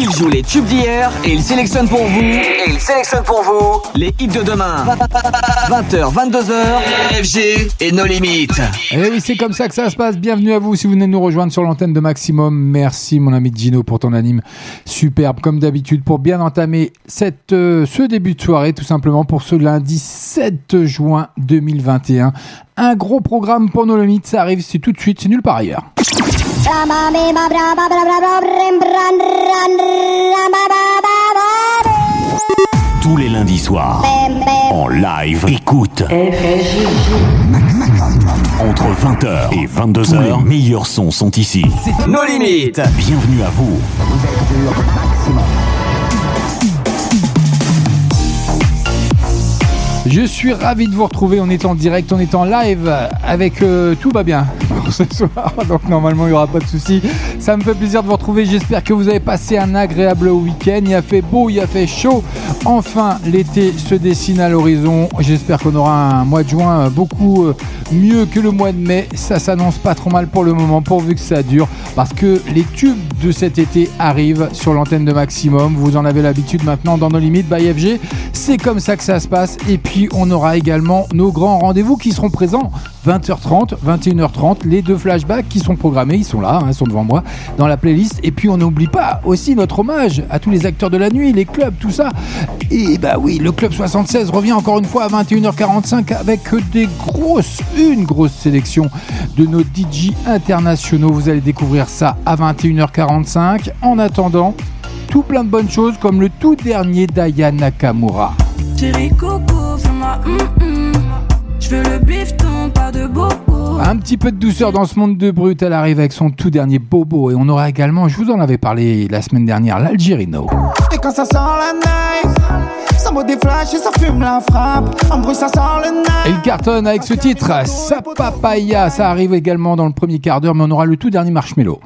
Il joue les tubes d'hier et il sélectionne pour vous. Il sélectionne pour vous les hits de demain. 20h, 22h, FG et nos limites. Et eh oui, c'est comme ça que ça se passe. Bienvenue à vous si vous venez nous rejoindre sur l'antenne de Maximum. Merci mon ami Gino pour ton anime superbe comme d'habitude pour bien entamer euh, ce début de soirée tout simplement pour ce lundi 7 juin 2021. Un gros programme pour nos limites, ça arrive, c'est tout de suite, c'est nulle part ailleurs. Tous les lundis soirs, en live, écoute. Entre 20h et 22h, les meilleurs sons sont ici. Nos limites. Bienvenue à vous. Je suis ravi de vous retrouver. On est en direct, on est en live avec euh, tout va bien pour ce soir. Donc normalement il n'y aura pas de souci. Ça me fait plaisir de vous retrouver. J'espère que vous avez passé un agréable week-end. Il a fait beau, il a fait chaud. Enfin, l'été se dessine à l'horizon. J'espère qu'on aura un mois de juin beaucoup euh, mieux que le mois de mai. Ça s'annonce pas trop mal pour le moment, pourvu que ça dure. Parce que les tubes de cet été arrivent sur l'antenne de Maximum. Vous en avez l'habitude maintenant dans nos limites by FG. C'est comme ça que ça se passe. Et puis on aura également nos grands rendez-vous qui seront présents 20h30, 21h30, les deux flashbacks qui sont programmés, ils sont là, hein, ils sont devant moi dans la playlist. Et puis on n'oublie pas aussi notre hommage à tous les acteurs de la nuit, les clubs, tout ça. Et bah oui, le club 76 revient encore une fois à 21h45 avec des grosses, une grosse sélection de nos DJ internationaux. Vous allez découvrir ça à 21h45. En attendant, tout plein de bonnes choses comme le tout dernier d'Aya Nakamura. Je veux le bifton, pas de bobo. Un petit peu de douceur dans ce monde de brut, elle arrive avec son tout dernier bobo. Et on aura également, je vous en avais parlé la semaine dernière, l'Algérino. Et quand ça sent la neige, ça vaut des flashs et ça fume la frappe. En bruit, ça sent le. Et il cartonne avec ce titre, Sa papaya. Ça arrive également dans le premier quart d'heure, mais on aura le tout dernier marshmallow.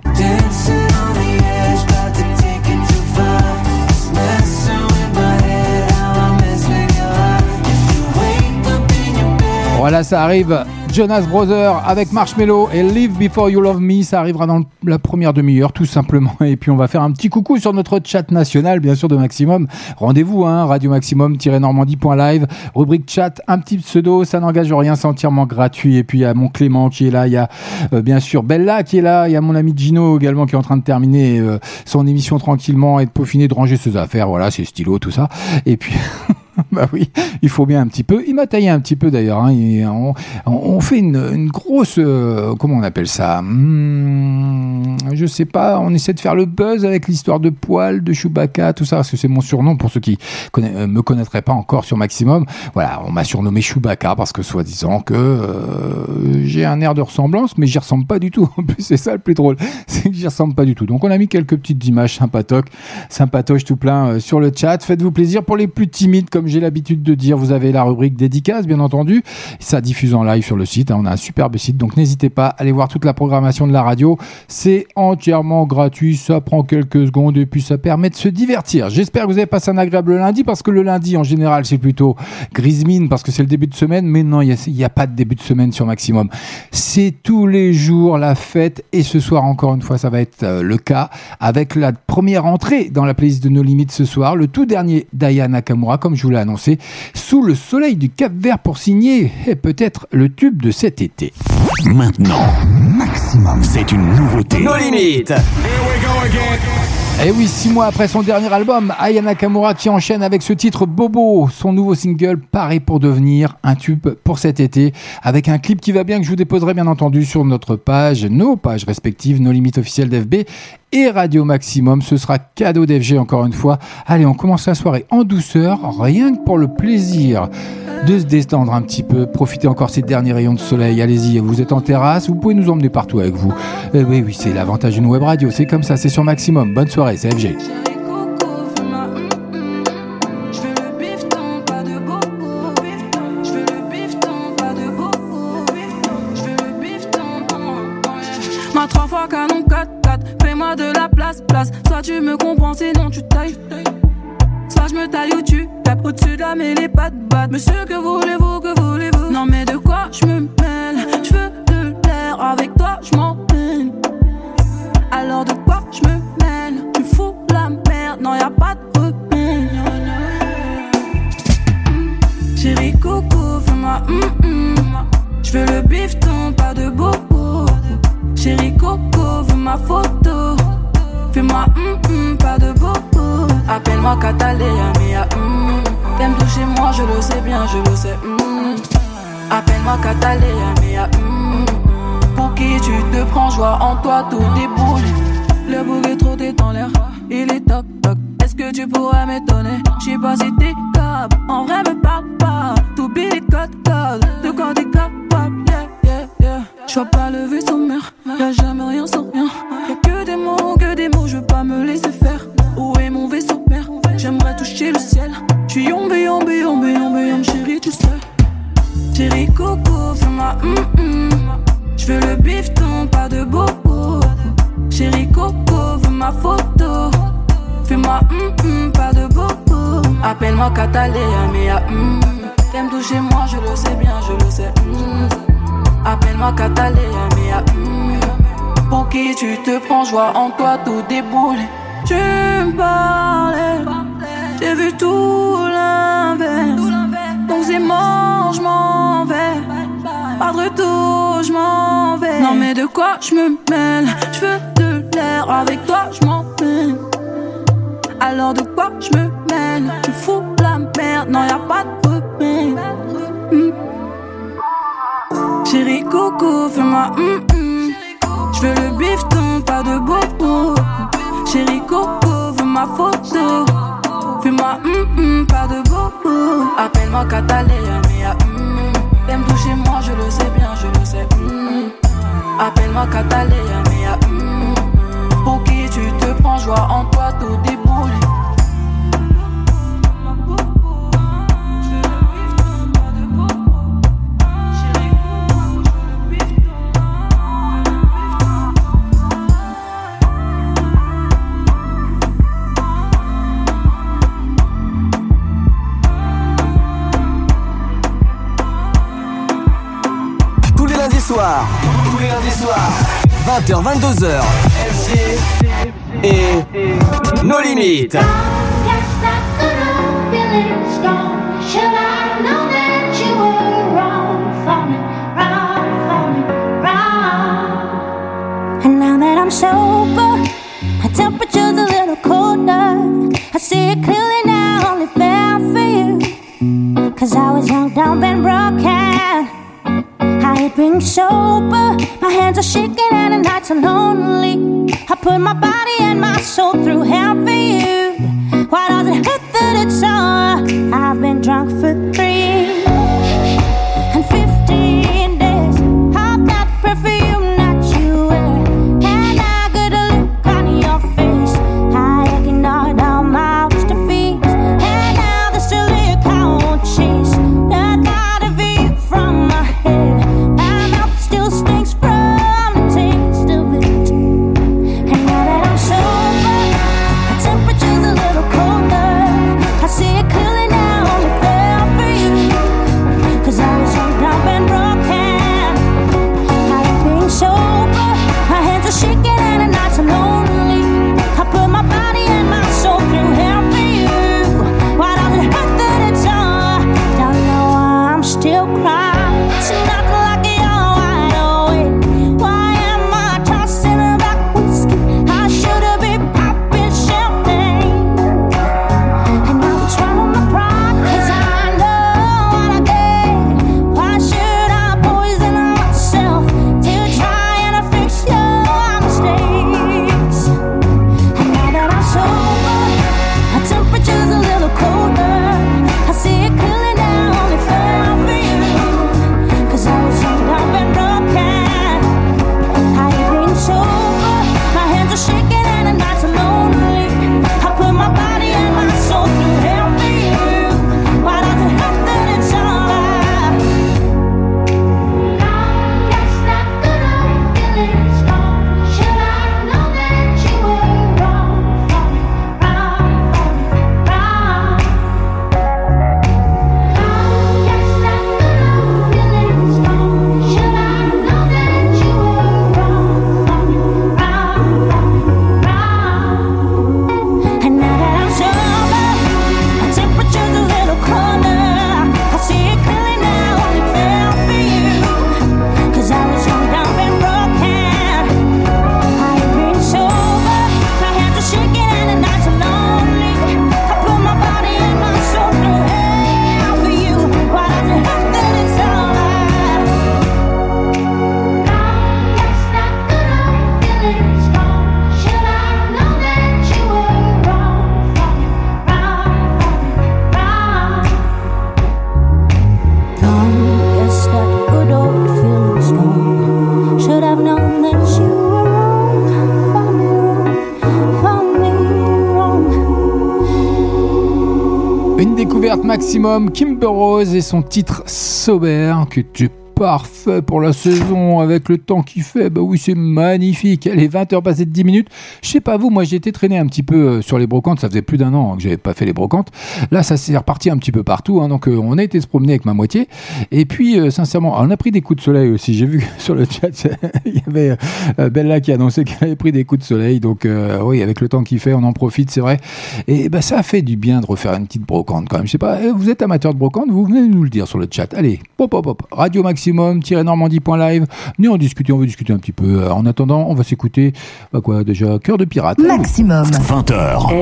Voilà, ça arrive. Jonas Brothers avec Marshmello et Live Before You Love Me. Ça arrivera dans la première demi-heure, tout simplement. Et puis, on va faire un petit coucou sur notre chat national, bien sûr, de Maximum. Rendez-vous, hein, radio maximum-normandie.live, rubrique chat, un petit pseudo, ça n'engage rien, c'est entièrement gratuit. Et puis, il y a mon Clément qui est là, il y a euh, bien sûr Bella qui est là, il y a mon ami Gino également qui est en train de terminer euh, son émission tranquillement et de peaufiner, de ranger ses affaires. Voilà, ses stylos, tout ça. Et puis. bah oui, il faut bien un petit peu. Il m'a taillé un petit peu d'ailleurs. Hein. On, fait une, grosse, euh, comment on appelle ça? Hmm, Je sais pas. On essaie de faire le buzz avec l'histoire de poil, de Chewbacca, tout ça, parce que c'est mon surnom pour ceux qui ne euh, me connaîtraient pas encore sur Maximum. Voilà, on m'a surnommé Chewbacca parce que soi-disant que euh, j'ai un air de ressemblance, mais j'y ressemble pas du tout. En plus, c'est ça le plus drôle, c'est que j'y ressemble pas du tout. Donc on a mis quelques petites images sympatoques, sympatoches tout plein sur le chat. Faites-vous plaisir pour les plus timides comme j'ai l'habitude de dire, vous avez la rubrique dédicace, bien entendu. Ça diffuse en live sur le site. Hein. On a un superbe site, donc n'hésitez pas à aller voir toute la programmation de la radio. C'est entièrement gratuit, ça prend quelques secondes et puis ça permet de se divertir. J'espère que vous avez passé un agréable lundi parce que le lundi, en général, c'est plutôt grise mine parce que c'est le début de semaine. Mais non, il n'y a, pas de début de semaine sur Maximum. C'est tous les jours la fête et ce soir, encore une fois, ça va être euh, le cas avec la première entrée dans la playlist de nos limites ce soir, le tout dernier d'Aya Nakamura, comme je vous l'ai annoncé, sous le soleil du Cap Vert pour signer et peut-être le tube de cet été. Maintenant, maximum, c'est une nouveauté. Nos limites. Et eh oui, six mois après son dernier album, Aya Nakamura qui enchaîne avec ce titre Bobo, son nouveau single paraît pour devenir un tube pour cet été, avec un clip qui va bien que je vous déposerai bien entendu sur notre page, nos pages respectives, nos limites officielles d'FB et Radio Maximum. Ce sera cadeau d'FG encore une fois. Allez, on commence la soirée en douceur, rien que pour le plaisir de se détendre un petit peu, profiter encore ces derniers rayons de soleil. Allez-y, vous êtes en terrasse, vous pouvez nous emmener partout avec vous. Eh oui, oui, c'est l'avantage d'une web radio, c'est comme ça, c'est sur Maximum. Bonne soirée, c'est FG. non, c'est non, tu tailles. Soit je me taille ou tu tapes au-dessus de la mêlée, pas de batte. Monsieur, que voulez-vous, que voulez-vous? Non, mais de quoi je me mêle? Je veux de l'air, avec toi je m'emmène. Alors de quoi je me mêle? Tu fous la merde, non, y a pas de remède. Mmh. Chérie, coco, fais-moi mm, mm. Je veux le bifton, pas de bobo. Chérie, coco, veux ma photo. Fais-moi hum hum, pas de bobo. Appelle-moi Catalina, mais hum. T'aimes toucher moi, je le sais bien, je le sais. Hum. Appelle-moi Catalina, mais hum. Pour qui tu te prends, joie en toi, tout déboule. Le bouc est trop dans l'air, il est toc toc. Est-ce que tu pourrais m'étonner? J'sais pas si t'es capable, en vrai me parle pas. T'oublies les codes codes, de quand t'es capable, yeah yeah yeah. J'vois pas le vaisseau mère, y'a jamais rien sans rien. Que des mots, je veux pas me laisser faire. Où est mon vaisseau père? J'aimerais toucher le ciel. J'suis yombe, yombe, yombe, yombe, yombe, chérie, tu sais. Chérie Coco, fais-moi hum hum. J'veux le bifton, pas de bobo. Chérie Coco, veux ma photo. Fais-moi hum hum, pas de bobo. Appelle-moi Catalina, mais ah hum. T'aimes toucher moi, je le sais bien, je le sais. hum. Appelle-moi Catalina, mais ah hum. Pour qui tu te prends, joie en toi, tout déboule. Tu me parlais, j'ai vu tout l'inverse. Donc c'est mort, je m'en vais. Pas de retour, je m'en vais. Non mais de quoi je me mêle? Je veux de l'air, avec toi je m'en mêle. Alors de quoi je me mêle? Tu fous la merde, non y a pas de remède. Hmm. Chérie Coco, fais-moi hum. Je veux le bifton, pas de bobo. Chérie Coco, veux ma photo. Fais-moi hum hum, pas de bobo. Appelle-moi Catalina, mais ah, hum. T'aimes toucher moi, je le sais bien, je le sais. Appelle-moi Catalina, mais. Pour qui tu te prends, joie en toi, tout déboule. Wrong for me, wrong for me, wrong? And now that I'm sober, my temperature's a little colder. I see it clearly now, only fair for you. Cause I was young, dumb, and broken. Sober, my hands are shaking and the nights are lonely. I put my body and my soul through hell maximum, Kimber Rose et son titre Sober que tu parfait pour la saison avec le temps qu'il fait. Bah oui, c'est magnifique. Elle est 20h passées de 10 minutes. Je sais pas vous, moi j'ai été traîné un petit peu euh, sur les brocantes. Ça faisait plus d'un an que j'avais pas fait les brocantes. Là, ça s'est reparti un petit peu partout. Hein. donc euh, on a été se promener avec ma moitié. Et puis, euh, sincèrement, on a pris des coups de soleil aussi. J'ai vu sur le chat, il y avait Bella qui annonçait qu'elle avait pris des coups de soleil. Donc oui, avec le temps qu'il fait, on en profite, c'est vrai. Et bah, ça a fait du bien de refaire une petite brocante quand même. Je sais pas, vous êtes amateur de brocante, vous venez nous le dire sur le chat. Allez, pop, pop, pop. Radio Maximum maximum-normandie.live. Venez en discuter, on veut discuter un petit peu. En attendant, on va s'écouter, bah quoi, déjà, Cœur de Pirate. Maximum. 20h.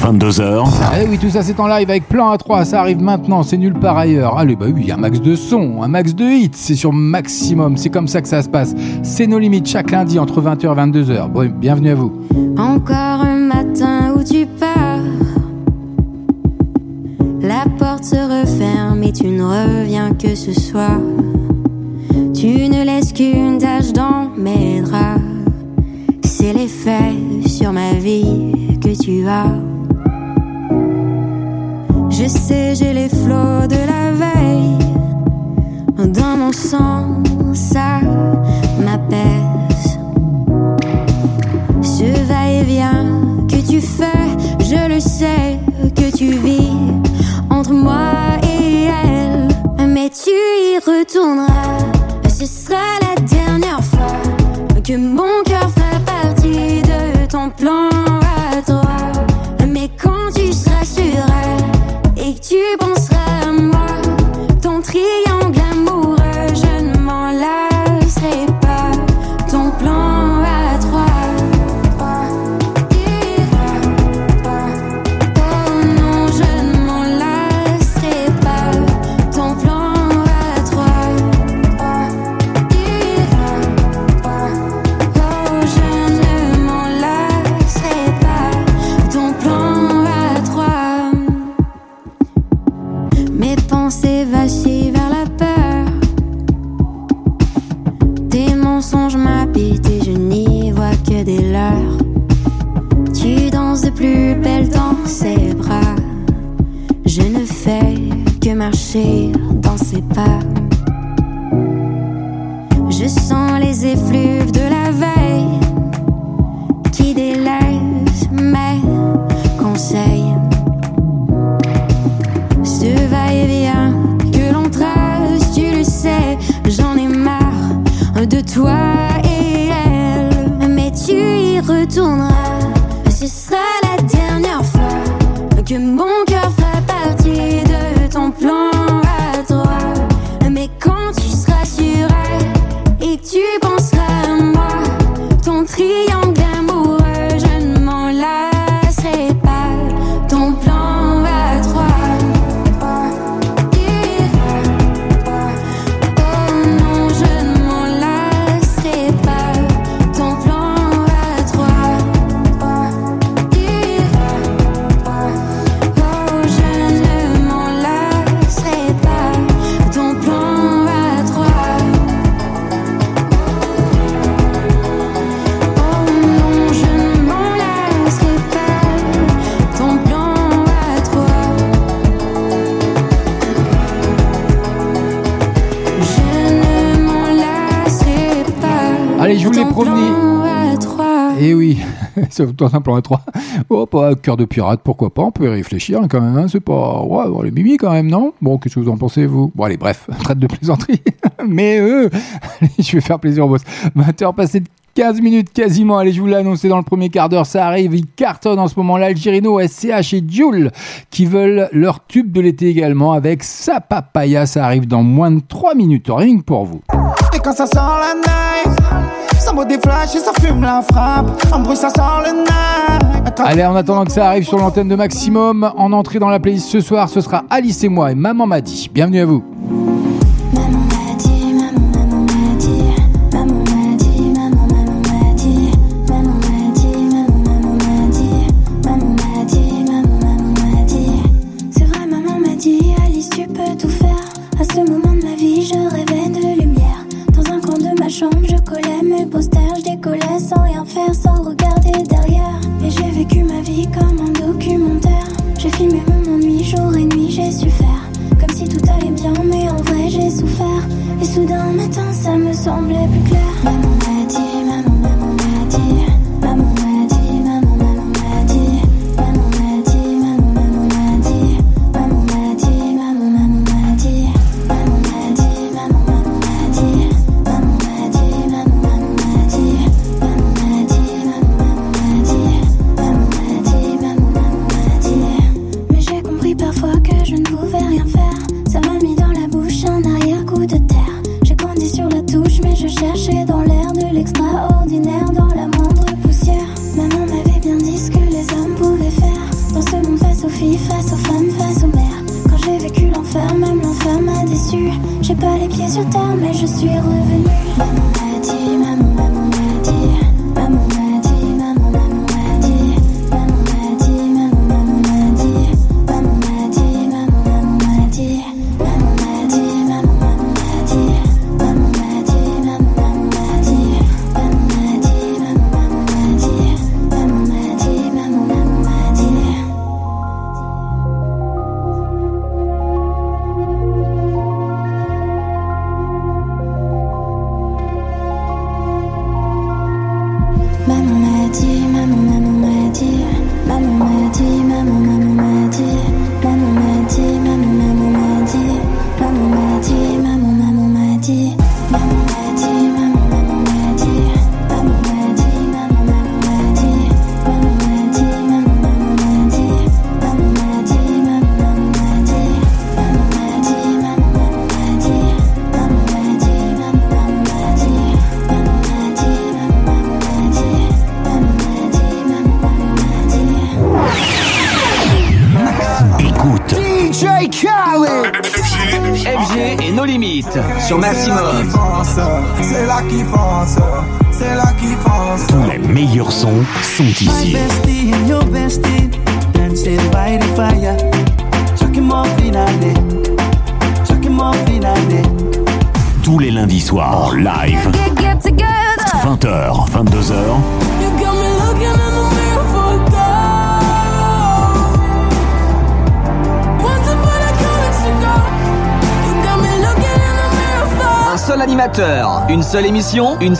22h. Eh oui, tout ça c'est en live avec Plan A3, ça arrive maintenant, c'est nulle part ailleurs. Allez, bah oui, il y a un max de son, un max de hits, c'est sur Maximum, c'est comme ça que ça se passe. C'est nos limites chaque lundi entre 20h et 22h. Bon, bienvenue à vous. Encore un matin où tu pars la porte se referme et tu ne reviens que ce soir. Tu ne laisses qu'une tache dans mes draps. C'est l'effet sur ma vie que tu as. Je sais, j'ai les flots de la veille dans mon sang, ça m'apaise. Ce va-et-vient que tu fais, je le sais que tu vis moi et elle. Mais tu y retourneras. Ce sera la dernière fois que mon cœur fera partie de ton plan c'est tout simplement un 3. Oh, pas cœur de pirate, pourquoi pas, on peut y réfléchir hein, quand même, hein, c'est pas... Ouais, les mimi quand même, non? Bon, qu'est-ce que vous en pensez, vous? Bon, allez, bref, traite de plaisanterie. Mais eux, allez, je vais faire plaisir au boss. 20h passé de 15 minutes quasiment, allez, je vous l'ai annoncé dans le premier quart d'heure, ça arrive, ils cartonnent en ce moment, l'Algérino, SCH et Joule, qui veulent leur tube de l'été également, avec sa papaya, ça arrive dans moins de 3 minutes, que pour vous. Allez, en attendant que ça arrive sur l'antenne de Maximum, en entrée dans la playlist ce soir, ce sera Alice et moi et Maman m'a dit. Bienvenue à vous.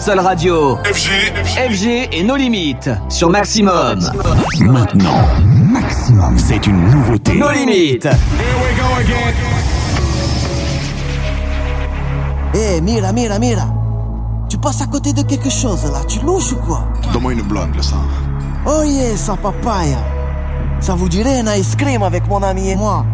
Seule radio. FG et nos limites sur Maximum. Maintenant, Maximum, c'est une nouveauté. Nos limites. Eh, mira, mira, mira. Tu passes à côté de quelque chose là, tu louches ou quoi? Donne-moi une blonde, le sang. Oh yeah, sa papaya. Ça vous dirait un ice cream avec mon ami et moi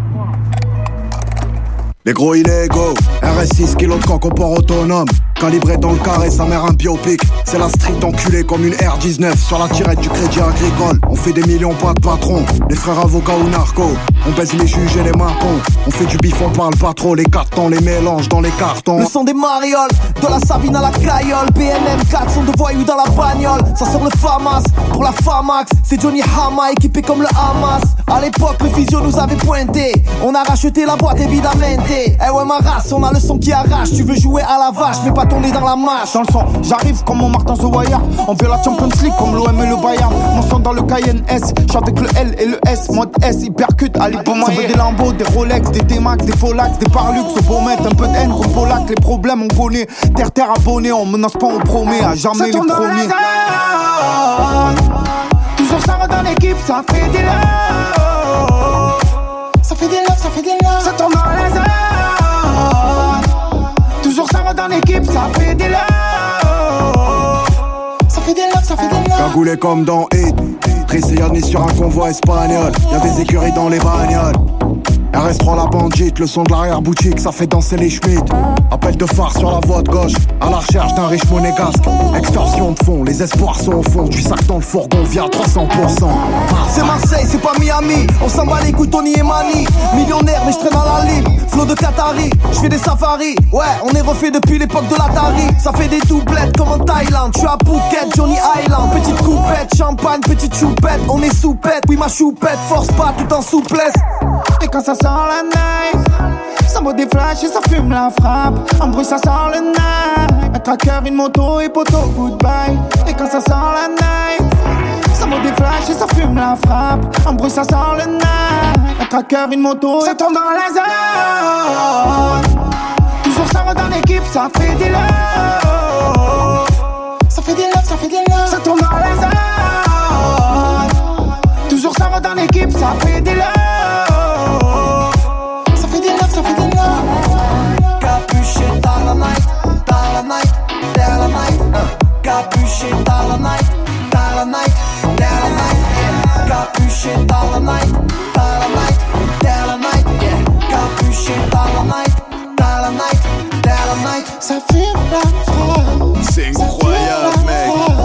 Les gros illégaux, RS6 kilos de coq au port autonome. Calibré dans le carré, sa mère un biopic. C'est la street enculée comme une R19 sur la tirette du crédit agricole. On fait des millions, pas de patron. Les frères avocats ou narcos. On baise les juges et les marcons. On fait du bif, on parle pas trop. Les cartons, les mélanges dans les cartons. Le son des marioles, de la Sabine à la caillole BNM 4 sont de voyous dans la bagnole Ça sort le FAMAS, pour la FAMAX C'est Johnny Hama équipé comme le Hamas À l'époque le physio nous avait pointé On a racheté la boîte évidemment Eh ouais ma race, on a le son qui arrache Tu veux jouer à la vache mais pas tourner dans la mâche Dans le son, j'arrive comme mon Martin Wire. On veut la Champions League comme l'OM et le Bayern. Mon son dans le Cayenne S, je avec le L et le S. Mode S, il percute à Ça veut des Lambeaux, des Rolex, des T-Max, des Folax, des Parlux. Pour mettre un peu de haine comme Polak. Les problèmes on connaît. Terre, terre abonné, on menace pas, on promet. À jamais les premiers. Toujours ça va dans l'équipe, ça fait des love. Ça fait des love, ça fait des love. Ça tourne dans les airs. Toujours ça va dans l'équipe, ça fait des love. Cagoulé comme dans Hit. Tricéanis sur un convoi espagnol. Y'a des écuries dans les bagnoles. RS3 la bandite, le son de l'arrière-boutique, ça fait danser les Schmitt. Appel de phare sur la voie de gauche, à la recherche d'un riche monégasque. Extorsion de fond, les espoirs sont au fond, du sac dans le fourgon via 300%. C'est Marseille, c'est pas Miami. On s'en bat les couilles, Tony et Mani. Millionnaire, mais je traîne dans la ligne. Flow de Qatari, je fais des safaris. Ouais, on est refait depuis l'époque de l'Atari. Ça fait des doublettes comme en Thaïlande. Suis à Phuket, Johnny Island. Petite coupette, champagne, petite choupette. On est soupette, oui ma choupette. Force pas tout en souplesse. Et quand ça sent la night, ça vaut des flashs et ça fume la frappe. En bruit, ça sent le night. Un tracker, une moto et poteau, goodbye. Et quand ça sent la night, ça vaut des flashs et ça fume la frappe. En bruit, ça sent le night. Un tracker, une moto, ça tombe dans la zone. Toujours ça va dans l'équipe, ça fait des love. Ça fait des love, ça fait des love. Ça tombe dans la zone. Toujours ça va dans l'équipe, ça fait des love. capuchin main, dans la might, capuchin night. dynamite, dynamite. Yeah. Capuchin night, dynamite, dynamite. night, Capuchin dynamite, night. dynamite. Ça fait la France. C'est incroyable, mec.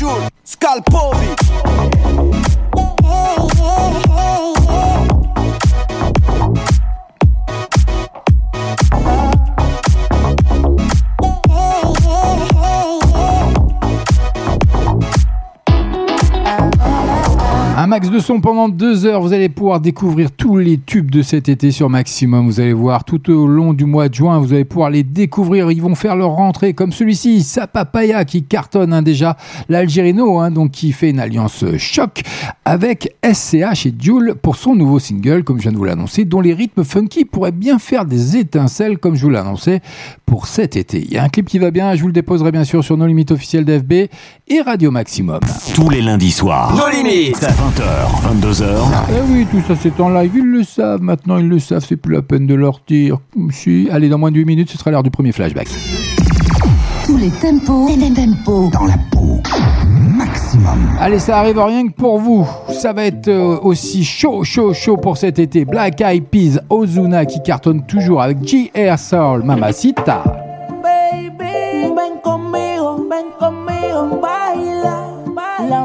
Jul, Skalpowi max de son pendant deux heures. Vous allez pouvoir découvrir tous les tubes de cet été sur Maximum. Vous allez voir tout au long du mois de juin, vous allez pouvoir les découvrir. Ils vont faire leur rentrée comme celui-ci, Sapapaya qui cartonne hein, déjà l'Algérino, hein, donc qui fait une alliance choc avec SCH et Jules pour son nouveau single, comme je viens de vous l'annoncer, dont les rythmes funky pourraient bien faire des étincelles, comme je vous l'annonçais pour cet été. Il y a un clip qui va bien, je vous le déposerai bien sûr sur nos limites officielles d'FB et Radio Maximum. Tous les lundis soirs. Nos limites. 20h, 22h. Eh oui, tout ça c'est en live, ils le savent, maintenant ils le savent, c'est plus la peine de leur dire. Si, allez, dans moins de 8 minutes, ce sera l'heure du premier flashback. Tous les tempos, les tempos dans la peau. Maximum. Allez, ça arrive rien que pour vous. Ça va être euh, aussi chaud, chaud, chaud pour cet été. Black Eyed Peas, Ozuna qui cartonne toujours avec J.R. Soul, Mamacita. Baby, ven conmigo, ven conmigo, baila. baila. La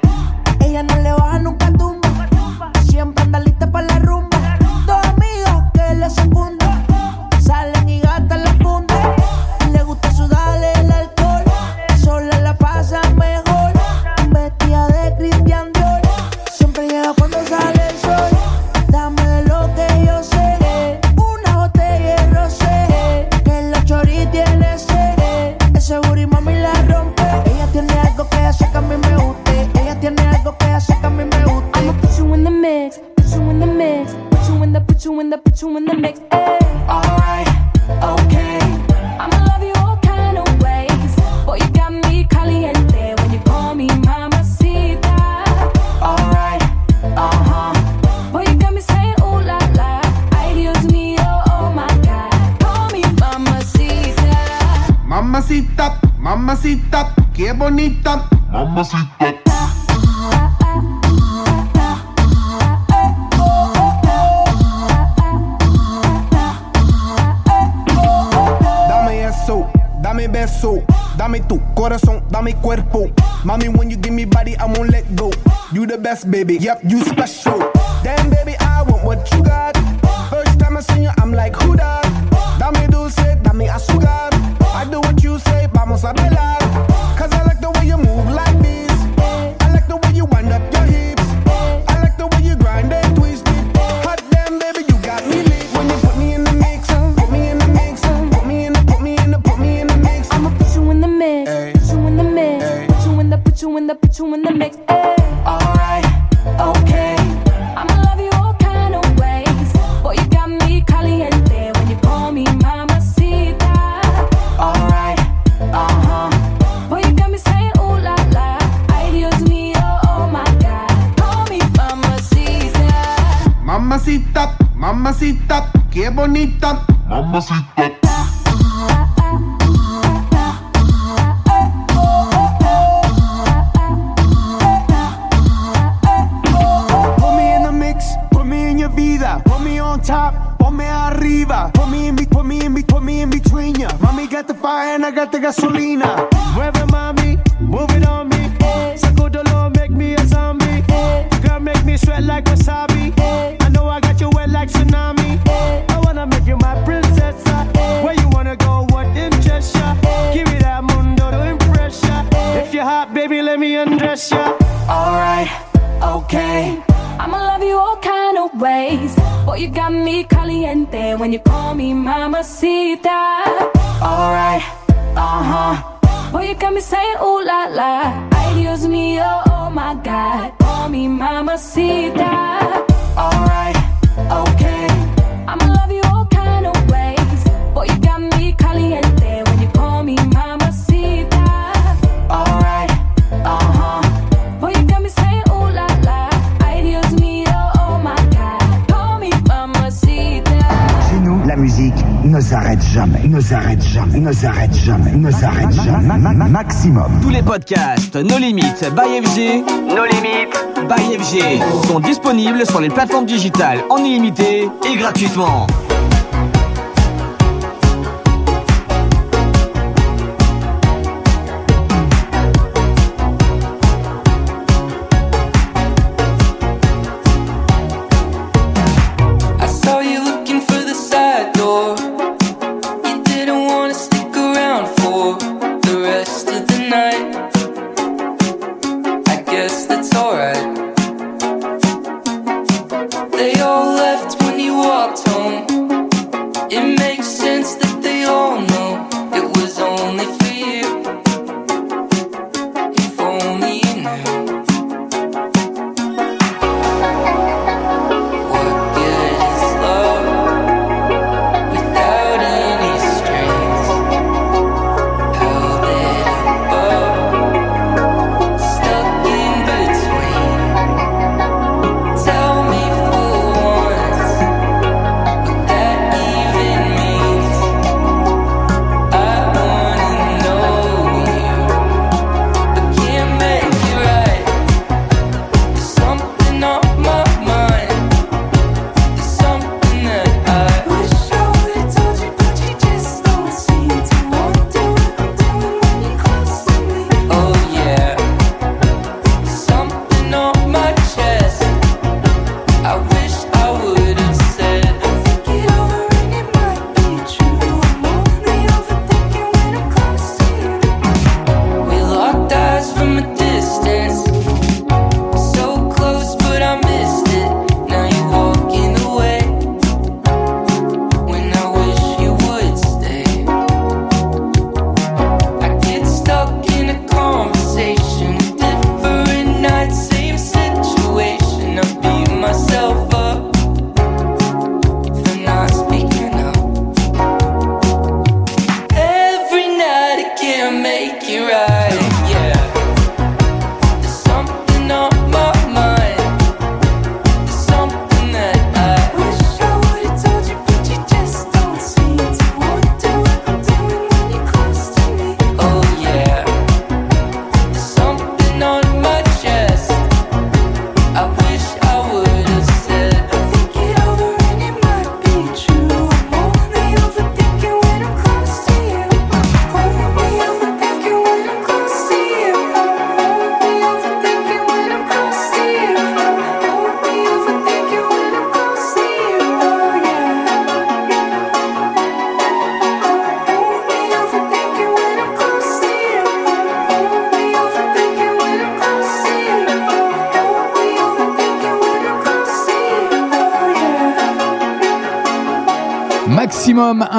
S'arrête jamais, ne s'arrête jamais, ne s'arrête jamais, ne s'arrête jamais. Ma- ma- ma- Maximum. Tous les podcasts No Limites by FG, No Limites by FG sont disponibles sur les plateformes digitales en illimité et gratuitement.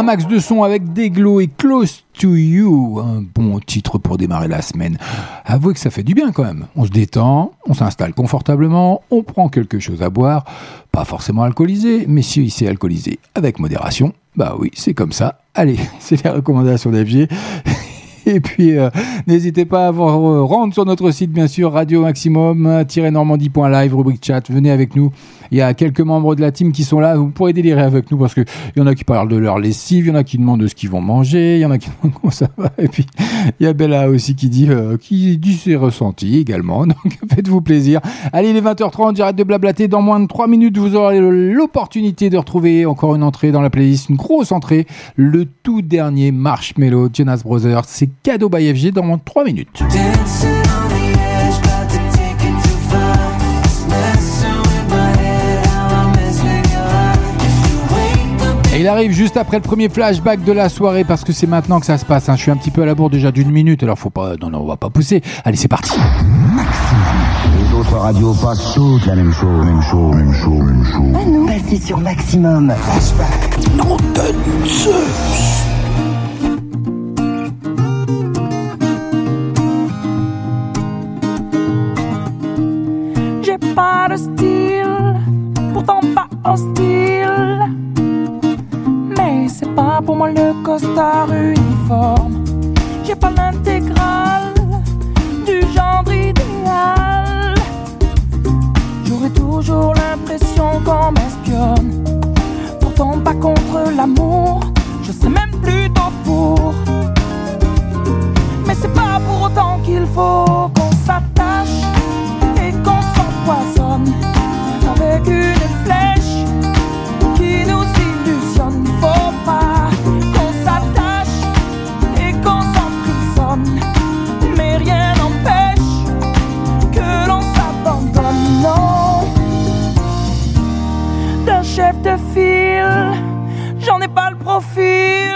Un max de son avec Deglo et Close to You. Un bon titre pour démarrer la semaine. Avouez que ça fait du bien quand même. On se détend, on s'installe confortablement, on prend quelque chose à boire. Pas forcément alcoolisé, mais si c'est alcoolisé avec modération, bah oui, c'est comme ça. Allez, c'est les recommandations d'FG. Et puis, euh, n'hésitez pas à vous rendre sur notre site, bien sûr, Radio Maximum-normandie.live, rubrique chat. Venez avec nous. Il y a quelques membres de la team qui sont là. Vous pourrez délirer avec nous parce que il y en a qui parlent de leur lessive, il y en a qui demandent de ce qu'ils vont manger, il y en a qui demandent comment ça va. Et puis, il y a Bella aussi qui dit, euh, qui dit ses ressentis également. Donc, faites-vous plaisir. Allez, il est 20h30, j'arrête de blablater. Dans moins de 3 minutes, vous aurez l'opportunité de retrouver encore une entrée dans la playlist, une grosse entrée, le tout dernier Marshmello, Jonas Brothers. C'est cadeau by dans 3 minutes. Et il arrive juste après le premier flashback de la soirée parce que c'est maintenant que ça se passe. hein. Je suis un petit peu à la bourre déjà d'une minute, alors faut pas. Non, non, on va pas pousser. Allez, c'est parti. Les autres radios passent toutes la même chose, même chose, même chose, même chose. Ah non, passez sur Maximum. Nom de Zeus. pas style, pourtant pas hostile. Mais c'est pas pour moi le costard uniforme. J'ai pas l'intégrale du genre idéal. J'aurais toujours l'impression qu'on m'espionne. Pourtant pas contre l'amour, je sais même plutôt pour. Mais c'est pas pour autant qu'il faut qu'on s'attache et qu'on s'empoisonne avec une flèche qui nous illusionne. Faut pas qu'on s'attache et qu'on s'emprisonne, mais rien n'empêche que l'on s'abandonne. Non, d'un chef de file, j'en ai pas le profil.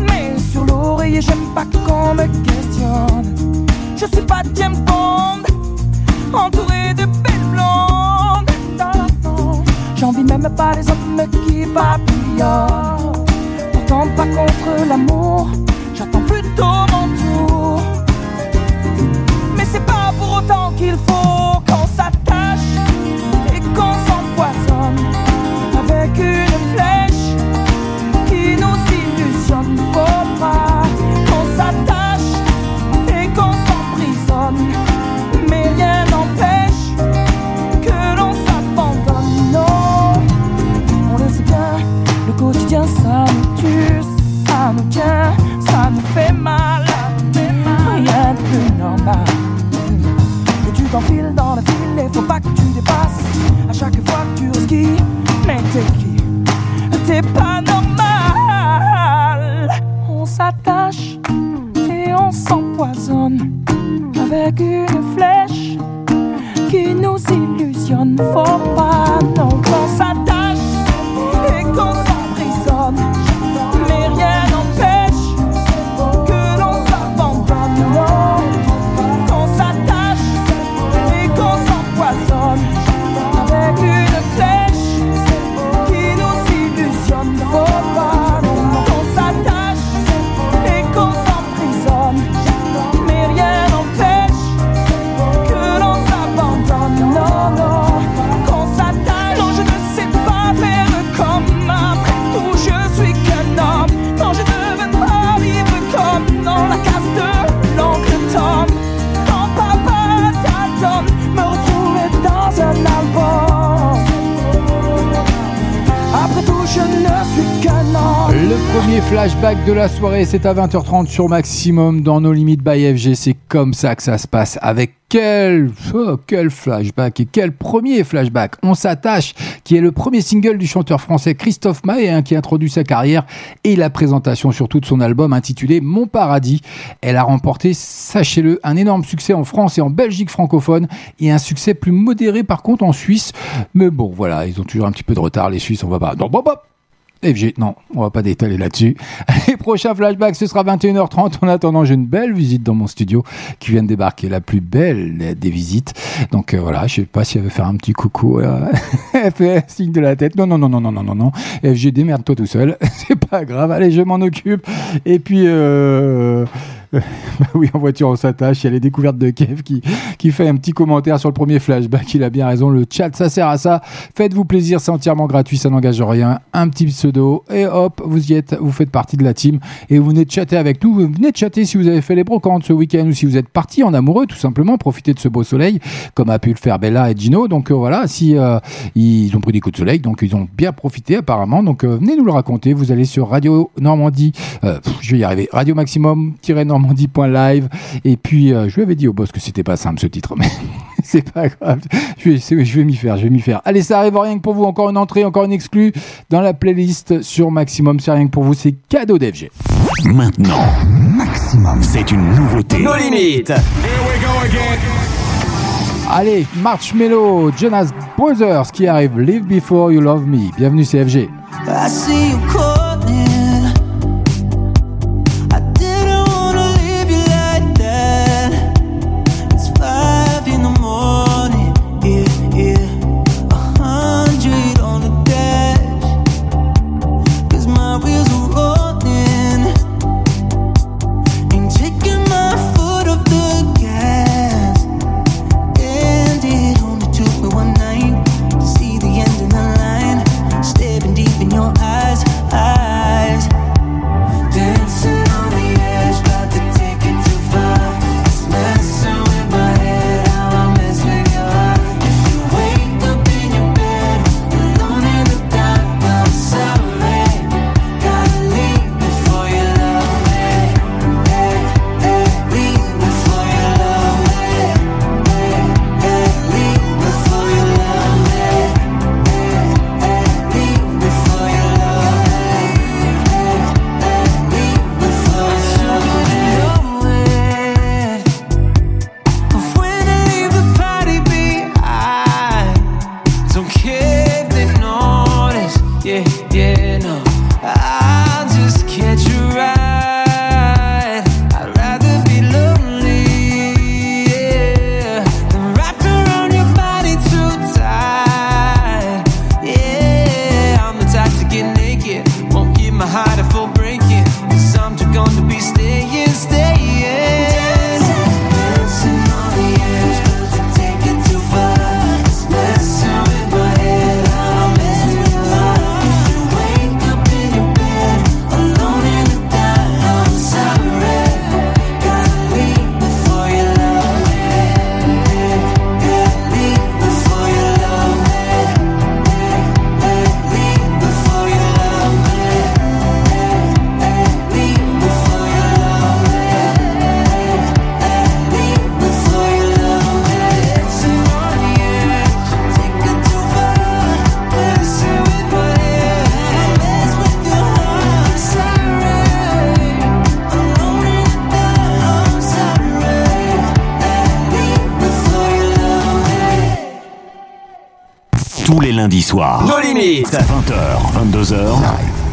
Mais sur l'oreiller, j'aime pas qu'on me questionne. Je suis pas James Bond, entouré de belles blondes. Non, J'envie même pas les hommes qui papillonnent. Pourtant, pas contre l'amour, j'attends plutôt mon tour. Mais c'est pas pour autant qu'il faut qu'on s'attache t'enfiles dans la file et faut pas que tu dépasses à chaque fois que tu risques. Mais t'es qui T'es pas normal. On s'attache et on s'empoisonne avec une flèche qui nous illusionne. Faut pas Le premier flashback de la soirée, c'est à 20h30 sur Maximum dans nos limites by FG. C'est comme ça que ça se passe. Avec quel, oh, quel flashback et quel premier flashback On s'attache, qui est le premier single du chanteur français Christophe Maé, hein, qui introduit sa carrière et la présentation surtout de son album intitulé Mon Paradis. Elle a remporté, sachez-le, un énorme succès en France et en Belgique francophone et un succès plus modéré par contre en Suisse. Mais bon, voilà, ils ont toujours un petit peu de retard, les Suisses, on va pas. Non, bon, bon. FG, non, on va pas détailler là-dessus. Les prochains flashbacks, ce sera 21h30. En attendant, j'ai une belle visite dans mon studio qui vient de débarquer, la plus belle des visites. Donc euh, voilà, je sais pas si elle veut faire un petit coucou. euh, elle fait signe de la tête. Non, non, non, non, non, non, non, non. FG, démerde-toi tout seul. C'est pas grave. Allez, je m'en occupe. Et puis, euh... bah oui, en voiture, on s'attache. Il y a les découvertes de Kev qui, qui fait un petit commentaire sur le premier flashback. Il a bien raison. Le chat, ça sert à ça. Faites-vous plaisir, c'est entièrement gratuit, ça n'engage rien. Un petit pseudo et hop, vous y êtes, vous faites partie de la team et vous venez de chatter avec nous. Vous venez de chatter si vous avez fait les brocantes ce week-end ou si vous êtes parti en amoureux, tout simplement. Profitez de ce beau soleil, comme a pu le faire Bella et Gino. Donc euh, voilà, si euh, ils ont pris des coups de soleil, donc ils ont bien profité apparemment. Donc euh, venez nous le raconter. Vous allez sur Radio Normandie, je vais y arriver, Radio Maximum-normandie.live. Et puis euh, je lui avais dit au boss que c'était pas simple ce titre, mais c'est pas grave. Je vais, je vais m'y faire, je vais m'y faire. Allez, ça arrive rien que pour vous. Encore une entrée, encore une exclue dans la playlist sur Maximum. C'est rien que pour vous. C'est cadeau d'FG. Maintenant, Maximum, c'est une nouveauté. Nos limites. Allez, Marshmello, Jonas Brothers qui arrive. Live Before You Love Me. Bienvenue CFG. I see you calling. Lundis soirs. No limites. 20h, 22h. This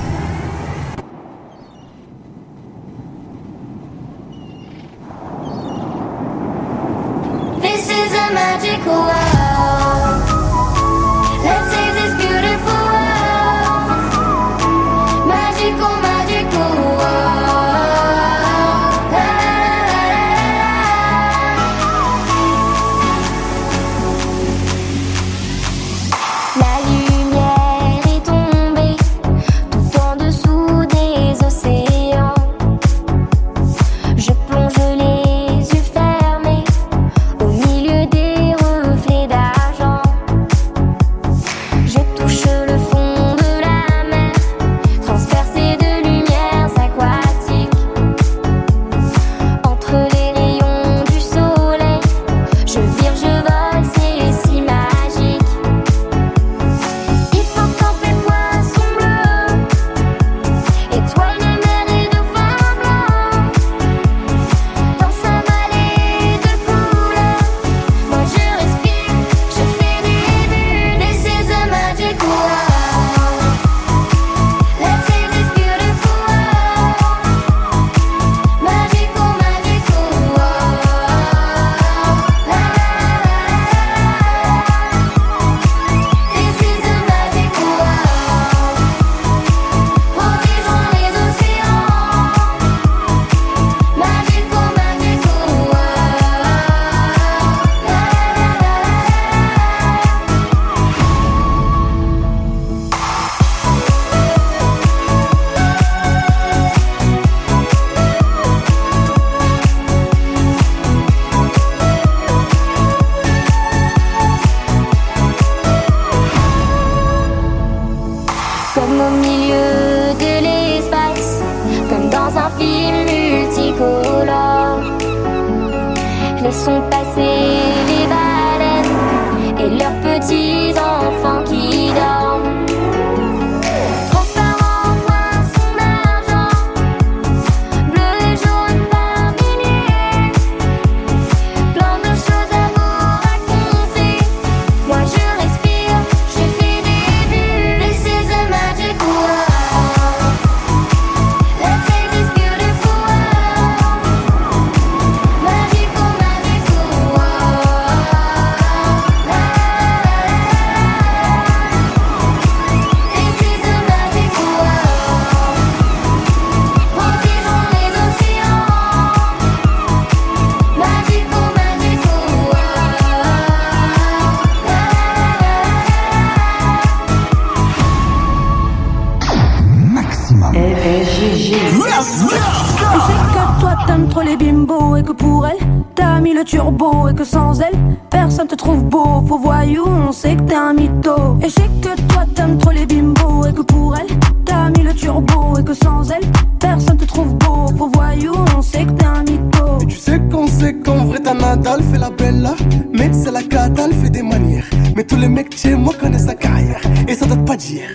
trouve beau. Faux voyou, on sait que t'es un mytho. Tu sais qu'on sait qu'en vrai ta Nadal fait la bella Mais c'est la cata, elle fait des manières Mais tous les mecs chez moi connaissent sa carrière Et ça date pas d'hier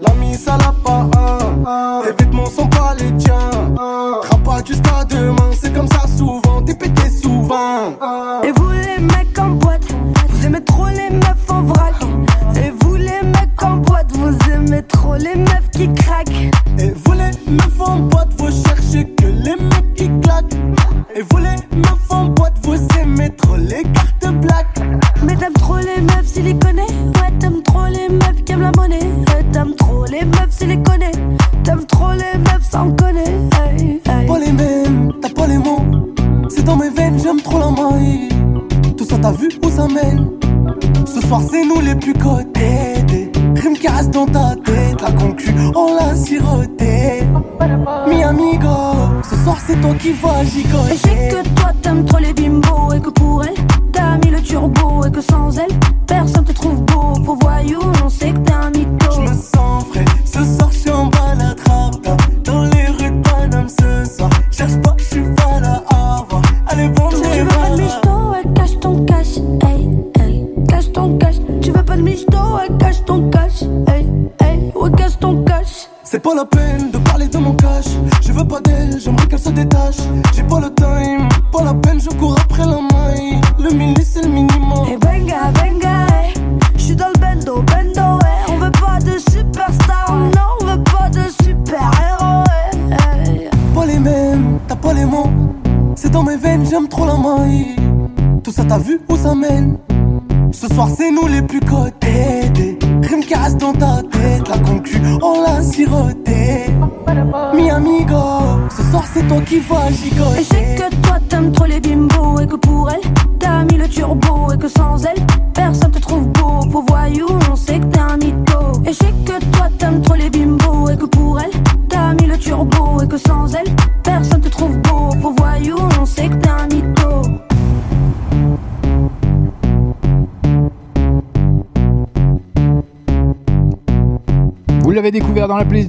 La mise à la pas un, Tes vêtements sont pas les tiens Crains pas jusqu'à demain C'est comme ça souvent, t'es pété souvent Et vous les mecs en boîte, vous aimez trop les meufs en vrac. Et vous les mecs en boîte, vous aimez trop les meufs qui craquent. Et vous les meufs en boîte, vous cherchez que les mecs qui claquent. Et vous les meufs en boîte, vous aimez trop les cartes black. Mais t'aimes trop les meufs siliconées Ouais, t'aimes trop les meufs qui aiment la monnaie. Ouais, t'aimes trop les meufs siliconées T'aimes trop les meufs sans connaître. Hey, hey. Pas les mêmes, t'as pas les mots. C'est dans mes veines, j'aime trop la maille. Tout ça t'as vu où ça mène? Ce soir c'est nous les plus cotés. Des rimes qui restent dans ta on l'a siroté. Mi amigo Ce soir c'est toi qui vas Et gigoter que toi t'aimes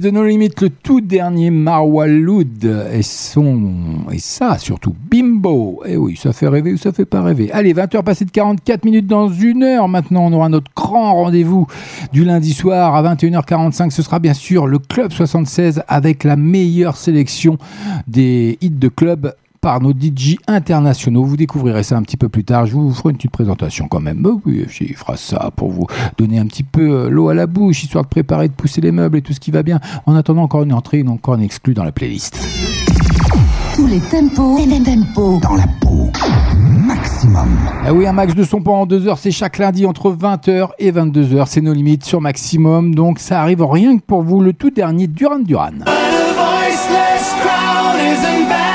de No Limit, le tout dernier Marwa Loud et son et ça surtout Bimbo. Et oui, ça fait rêver ou ça fait pas rêver. Allez, 20h passées de 44 minutes dans une heure. Maintenant, on aura notre grand rendez-vous du lundi soir à 21h45. Ce sera bien sûr le Club 76 avec la meilleure sélection des hits de club par nos DJ internationaux. Vous découvrirez ça un petit peu plus tard. Je vous ferai une petite présentation quand même. Oh oui, FG fera ça pour vous donner un petit peu euh, l'eau à la bouche, histoire de préparer, de pousser les meubles et tout ce qui va bien. En attendant, encore une entrée, une encore une exclue dans la playlist. Tous les tempos, tempos dans la peau. Maximum. Ah oui, un max de son pendant deux heures, c'est chaque lundi entre 20h et 22h. C'est nos limites sur maximum. Donc ça arrive rien que pour vous, le tout dernier Duran Duran. The voiceless crowd isn't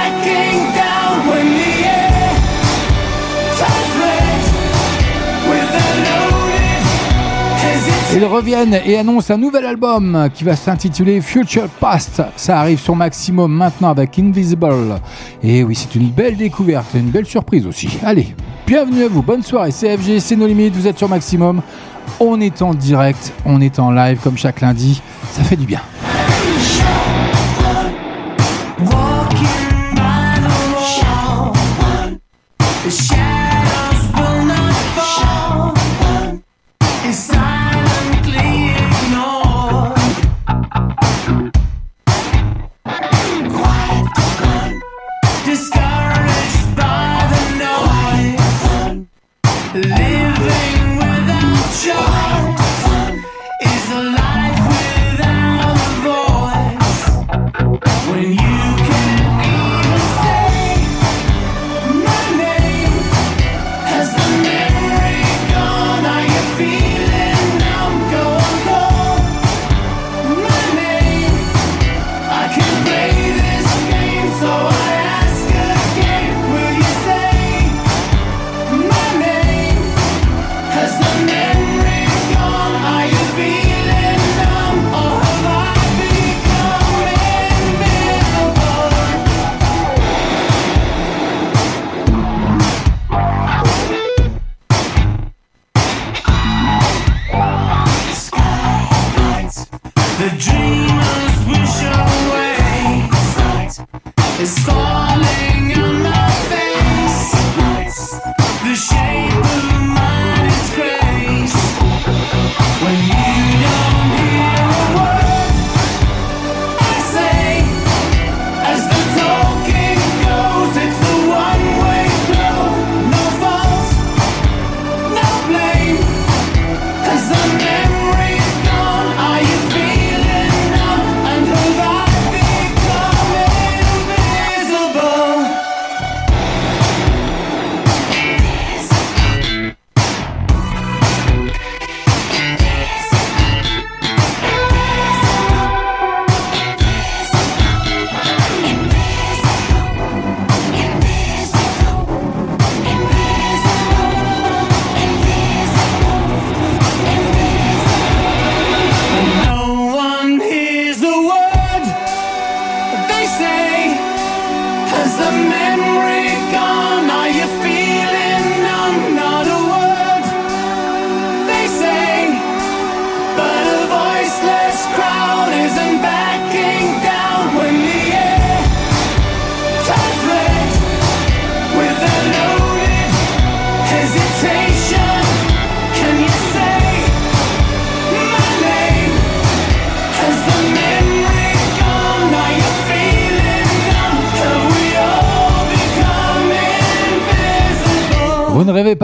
Ils reviennent et annoncent un nouvel album qui va s'intituler Future Past. Ça arrive sur Maximum maintenant avec Invisible. Et oui, c'est une belle découverte, une belle surprise aussi. Allez, bienvenue à vous, bonne soirée. CFG, c'est nos limites, vous êtes sur Maximum. On est en direct, on est en live comme chaque lundi. Ça fait du bien.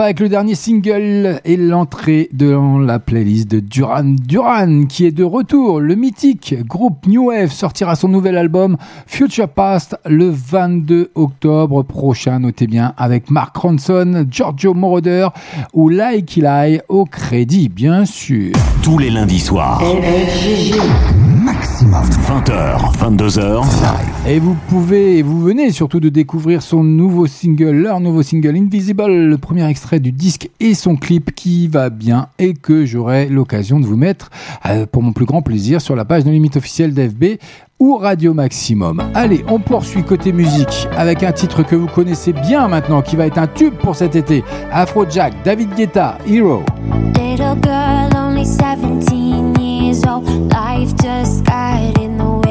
avec le dernier single et l'entrée dans la playlist de Duran Duran qui est de retour. Le mythique groupe New Wave sortira son nouvel album Future Past le 22 octobre prochain, notez bien, avec Mark Ronson, Giorgio Moroder ou Lai Kilai au crédit, bien sûr. Tous les lundis soirs. 20h, 22h. Et vous pouvez, vous venez surtout de découvrir son nouveau single, leur nouveau single Invisible, le premier extrait du disque et son clip qui va bien et que j'aurai l'occasion de vous mettre euh, pour mon plus grand plaisir sur la page de limite officielle d'FB ou Radio Maximum. Allez, on poursuit côté musique avec un titre que vous connaissez bien maintenant, qui va être un tube pour cet été. Afrojack, David Guetta, Hero. Little girl, only 17. is all life just got in the way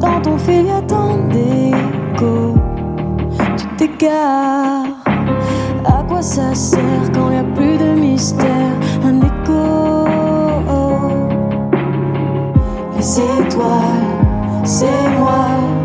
dans ton feuilleton d'écho. Tu t'égares. À quoi ça sert quand y a plus de mystère? Un écho. Les étoiles, c'est moi.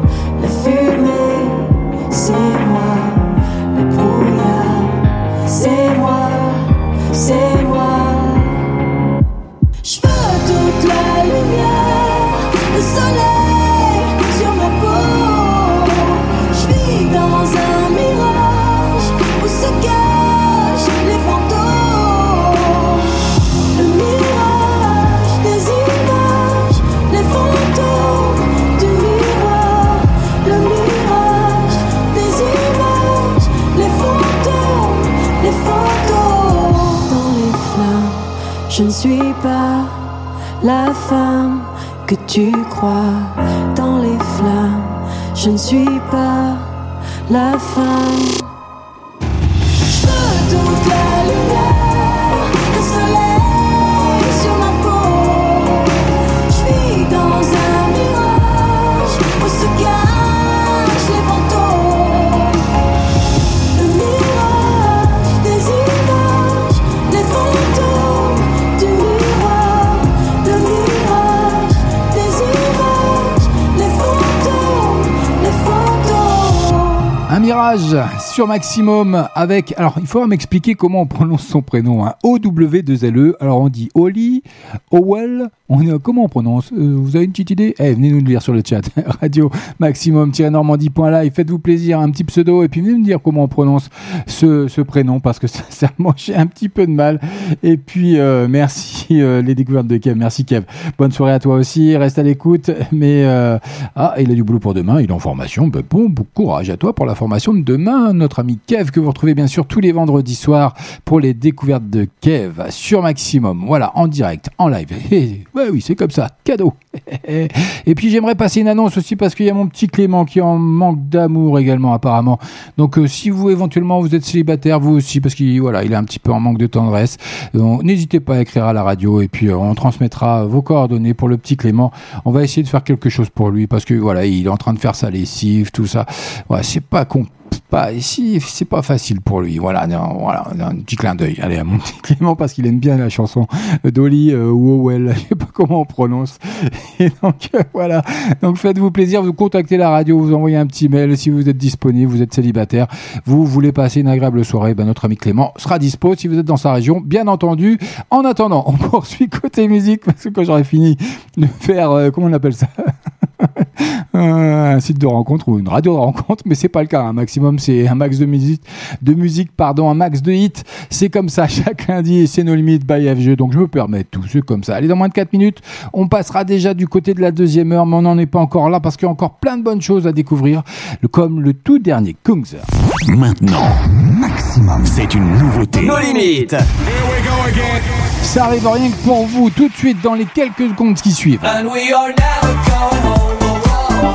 La femme que tu crois. Dans les flammes, je ne suis pas la femme. Sur Maximum avec. Alors, il faudra m'expliquer comment on prononce son prénom. Hein. O-W-2-L-E. Alors, on dit Oli, Owell. On est, comment on prononce Euh, Vous avez une petite idée? Eh, venez nous le dire sur le chat. Radio Maximum-normandie.live. Faites-vous plaisir, un petit pseudo. Et puis, venez me dire comment on prononce ce, prénom parce que sincèrement, j'ai un petit peu de mal. Et puis, euh, merci euh, les découvertes de Kev. Merci Kev. Bonne soirée à toi aussi. Reste à l'écoute. Mais, ah, il a du boulot pour demain. Il est en formation. Ben, bon, bon courage à toi pour la formation de demain. Notre ami Kev, que vous retrouvez bien sûr tous les vendredis soirs pour les découvertes de Kev sur Maximum. Voilà, en direct, en live. Hé, ouais, oui, c'est comme ça. Cadeau. Et puis, j'aimerais passer une annonce aussi parce qu'il y a mon petit Clément qui en manque d'amour également, apparemment. Donc, euh, si vous, éventuellement, vous êtes célibataire, vous aussi, parce qu'il voilà, il est un petit peu en manque de tendresse, n'hésitez pas à écrire à la radio et puis euh, on transmettra vos coordonnées pour le petit Clément. On va essayer de faire quelque chose pour lui parce que voilà, il est en train de faire sa lessive, tout ça. C'est pas con pas ici, c'est pas facile pour lui. Voilà, non, voilà, un petit clin d'œil. Allez, à mon petit Clément parce qu'il aime bien la chanson d'Oli euh, ou Owell, je sais pas comment on prononce. Et donc euh, voilà, donc faites-vous plaisir, vous contactez la radio, vous envoyez un petit mail si vous êtes disponible, vous êtes célibataire, vous voulez passer une agréable soirée, ben notre ami Clément sera dispo si vous êtes dans sa région, bien entendu. En attendant, on poursuit côté musique parce que quand j'aurai fini de faire, euh, comment on appelle ça? un site de rencontre ou une radio de rencontre, mais c'est pas le cas. Un maximum, c'est un max de musique, de musique, pardon, un max de hits. C'est comme ça chaque lundi c'est nos limites by FG. Donc je me permets tout, c'est comme ça. Allez, dans moins de 4 minutes, on passera déjà du côté de la deuxième heure, mais on n'en est pas encore là parce qu'il y a encore plein de bonnes choses à découvrir, comme le tout dernier Kungs. Maintenant, Maximum, c'est une nouveauté. Nos limites. Ça arrive rien que pour vous tout de suite dans les quelques secondes qui suivent. And we are never going home. Oh, oh, oh.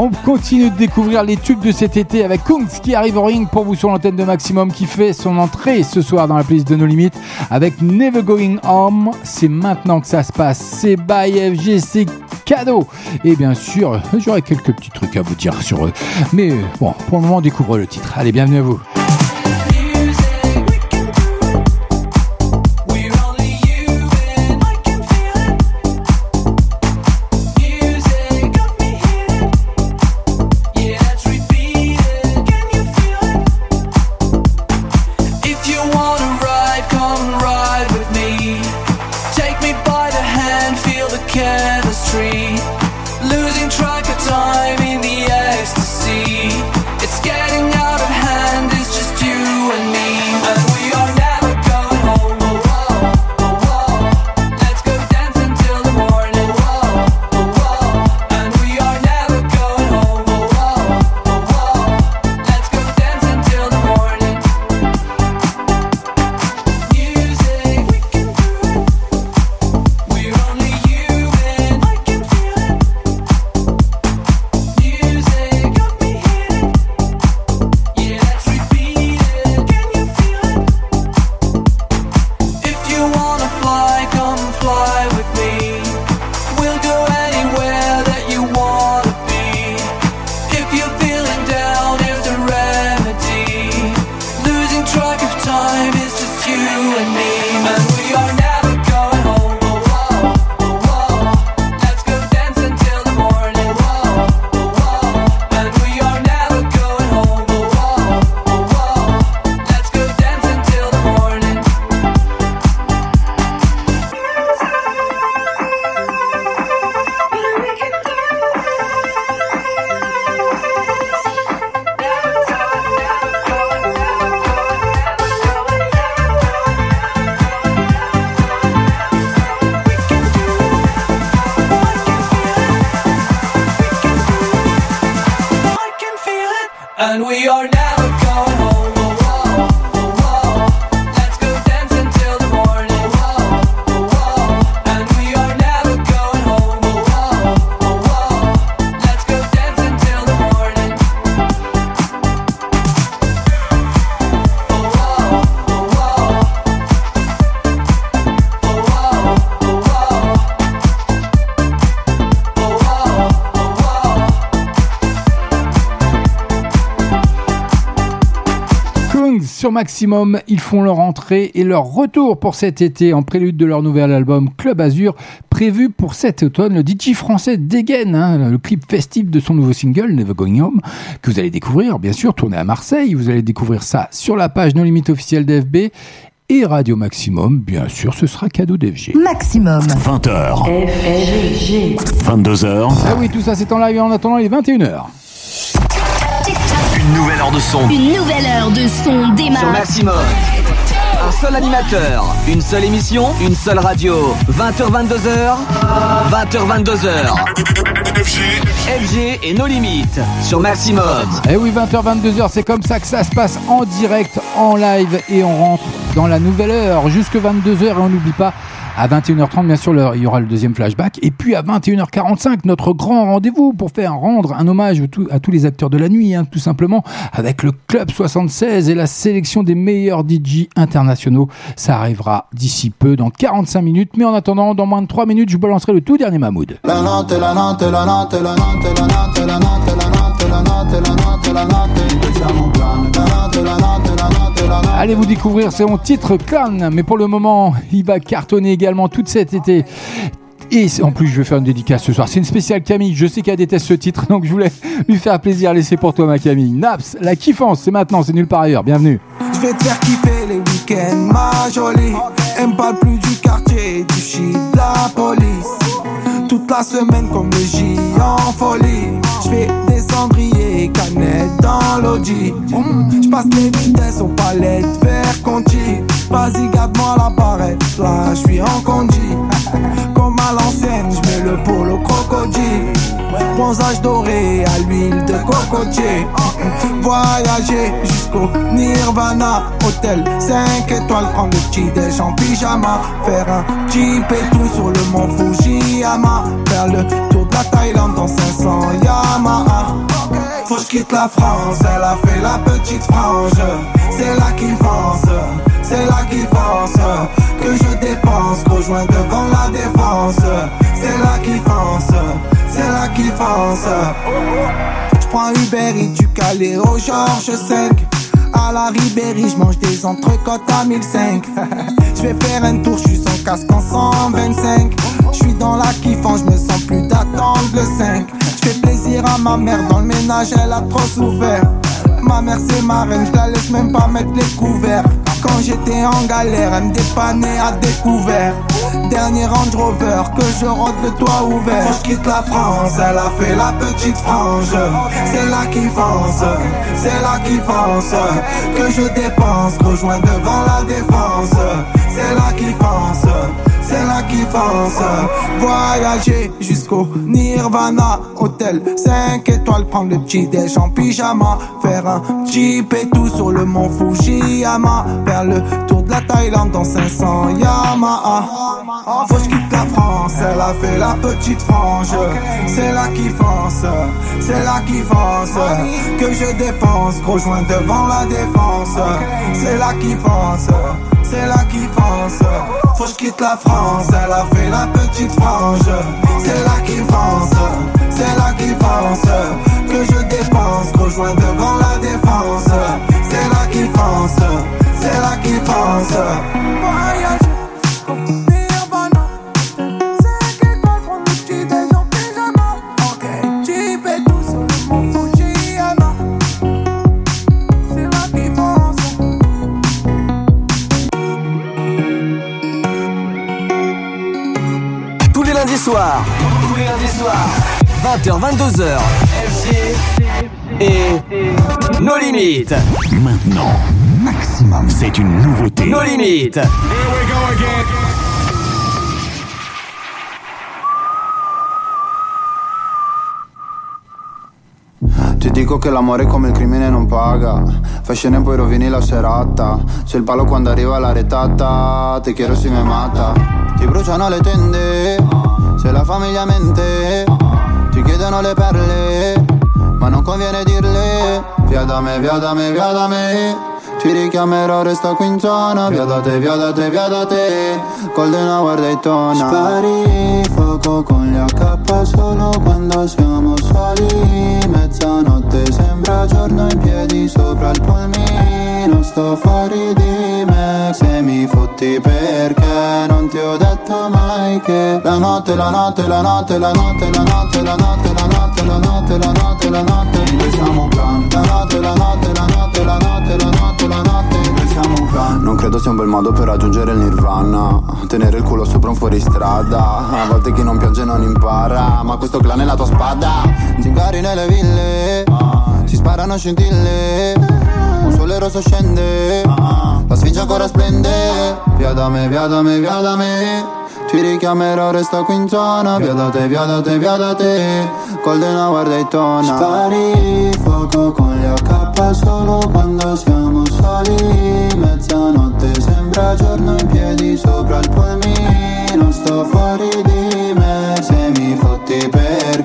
On continue de découvrir les tubes de cet été avec Kungs qui arrive au ring pour vous sur l'antenne de Maximum qui fait son entrée ce soir dans la playlist de nos limites avec Never Going Home. C'est maintenant que ça se passe. C'est by FG, c'est cadeau. Et bien sûr, j'aurai quelques petits trucs à vous dire sur eux. Mais bon, pour le moment, découvre le titre. Allez, bienvenue à vous. Sur Maximum, ils font leur entrée et leur retour pour cet été en prélude de leur nouvel album Club Azur, prévu pour cet automne. Le DJ français dégaine hein, le clip festif de son nouveau single Never Going Home, que vous allez découvrir, bien sûr, tourné à Marseille. Vous allez découvrir ça sur la page No Limite officielle d'FB et Radio Maximum. Bien sûr, ce sera cadeau d'FG. Maximum. 20h. FG. 22h. Ah oui, tout ça c'est en live en attendant les 21h. Une nouvelle heure de son. Une nouvelle heure de son démarre. Sur Maximum. Un seul animateur, une seule émission, une seule radio. 20h 22h. 20h 22h. FG et nos limites sur Maximum. Eh oui, 20h, 22h, c'est comme ça que ça se passe en direct, en live et on rentre dans la nouvelle heure jusque 22h et on n'oublie pas à 21h30, bien sûr, il y aura le deuxième flashback. Et puis à 21h45, notre grand rendez-vous pour faire rendre un hommage à tous les acteurs de la nuit, hein, tout simplement, avec le Club 76 et la sélection des meilleurs DJ internationaux. Ça arrivera d'ici peu, dans 45 minutes. Mais en attendant, dans moins de 3 minutes, je balancerai le tout dernier Mahmoud. La la la la la la la la la. Allez vous découvrir son titre Clan, mais pour le moment, il va cartonner également tout cet été. Et en plus, je vais faire une dédicace ce soir. C'est une spéciale Camille. Je sais qu'elle déteste ce titre, donc je voulais lui faire plaisir. C'est pour toi, ma Camille. Naps, la kiffance, c'est maintenant, c'est nulle part ailleurs. Bienvenue. Je vais te faire kiffer les week-ends, ma jolie. Elle me parle plus du quartier, du shit, de la police. Toute la semaine comme le J en folie. Je fais des cendriers, canettes dans l'audi. Je passe les vitesses aux palettes, vers Conti. Vas-y, garde-moi la barrette, là je suis en condi. Je mets le polo crocodile. Bronzage doré à l'huile de cocotier. Voyager jusqu'au Nirvana. Hôtel 5 étoiles, prendre le petit déj en pyjama. Faire un et tout sur le mont Fujiyama. Faire le tour de la Thaïlande dans 500 Yamaha. Faut que je quitte la France, elle a fait la petite frange. C'est là qui fonce, c'est là qui fonce. Que je dépense, rejoins devant la défense. C'est là qui fonce, c'est là qui fonce. J'prends Uber et du Calais au Georges 5. À la Ribéry, j'mange des entrecôtes à 1005. J'vais faire un tour, j'suis sans casque en 125. J'suis dans la kiffance, j'me sens plus d'attendre le 5. J'fais plaisir à ma mère, dans le ménage elle a trop souffert. Ma mère c'est ma reine, j'la laisse même pas mettre les couverts. Quand j'étais en galère, elle me dépannait à découvert. Dernier Range Rover, que je rentre le toit ouvert. Quand je quitte la France, elle a fait la petite frange. C'est là qui fonce, c'est là qui fonce. Que je dépense, rejoins devant la défense. C'est là qui fonce. C'est là qui fonce Voyager jusqu'au Nirvana Hôtel 5 étoiles Prendre le petit déj en pyjama. Faire un jeep et tout sur le mont Fujiyama. Faire le tour de la Thaïlande dans 500 Yamaha Faut que je quitte la France Elle a fait la petite frange. C'est là qui fonce C'est là qui fonce Que je dépense Rejoins devant la défense. C'est là qui fonce c'est là qui fonce Faut que je quitte la France Elle a fait la petite frange. C'est là qui fonce C'est là qui fonce Que je dépense Rejoins devant la défense. C'est là qui fonce C'est là qui fonce Voyage Soirs. Tous les lundis soirs. 20h, 22h. FG et nos limites. Maintenant, Maximum, c'est une nouveauté. Nos limites. Ti dico che l'amore è come il crimine non paga Fai scena e poi rovini la serata Se il palo quando arriva la retata Ti chiedo se mi mata Ti bruciano le tende Se la famiglia mente Ti chiedono le perle Ma non conviene dirle Via da me, via da me, via da me ti richiamerò, resta qui in zona Via da te, via da te, via da te. Golden Hour Daytona. Spari fuoco con gli AK solo quando siamo soli. Mezzanotte sembra giorno in piedi sopra il polmino Sto fuori di fotti perché non ti ho detto mai che La notte, la notte, la notte, la notte, la notte, la notte, la notte, la notte, la notte, la notte Noi siamo un clan La notte, la notte, la notte, la notte, la notte, la notte Noi siamo un clan Non credo sia un bel modo per raggiungere il nirvana Tenere il culo sopra un fuoristrada A volte chi non piange non impara Ma questo clan è la tua spada Zingari nelle ville Si sparano scintille Un sole rosso scende La sfinge ancora splende Via da me, via da me, via da me. Ti richiamerò, resta qui in zona. Via da te, via da te, via da te. Golden Hour Daytona Spari fuoco con gli AK solo quando siamo soli. Mezzanotte sembra giorno in piedi sopra il polmino Sto fuori di me Se mi fotti ho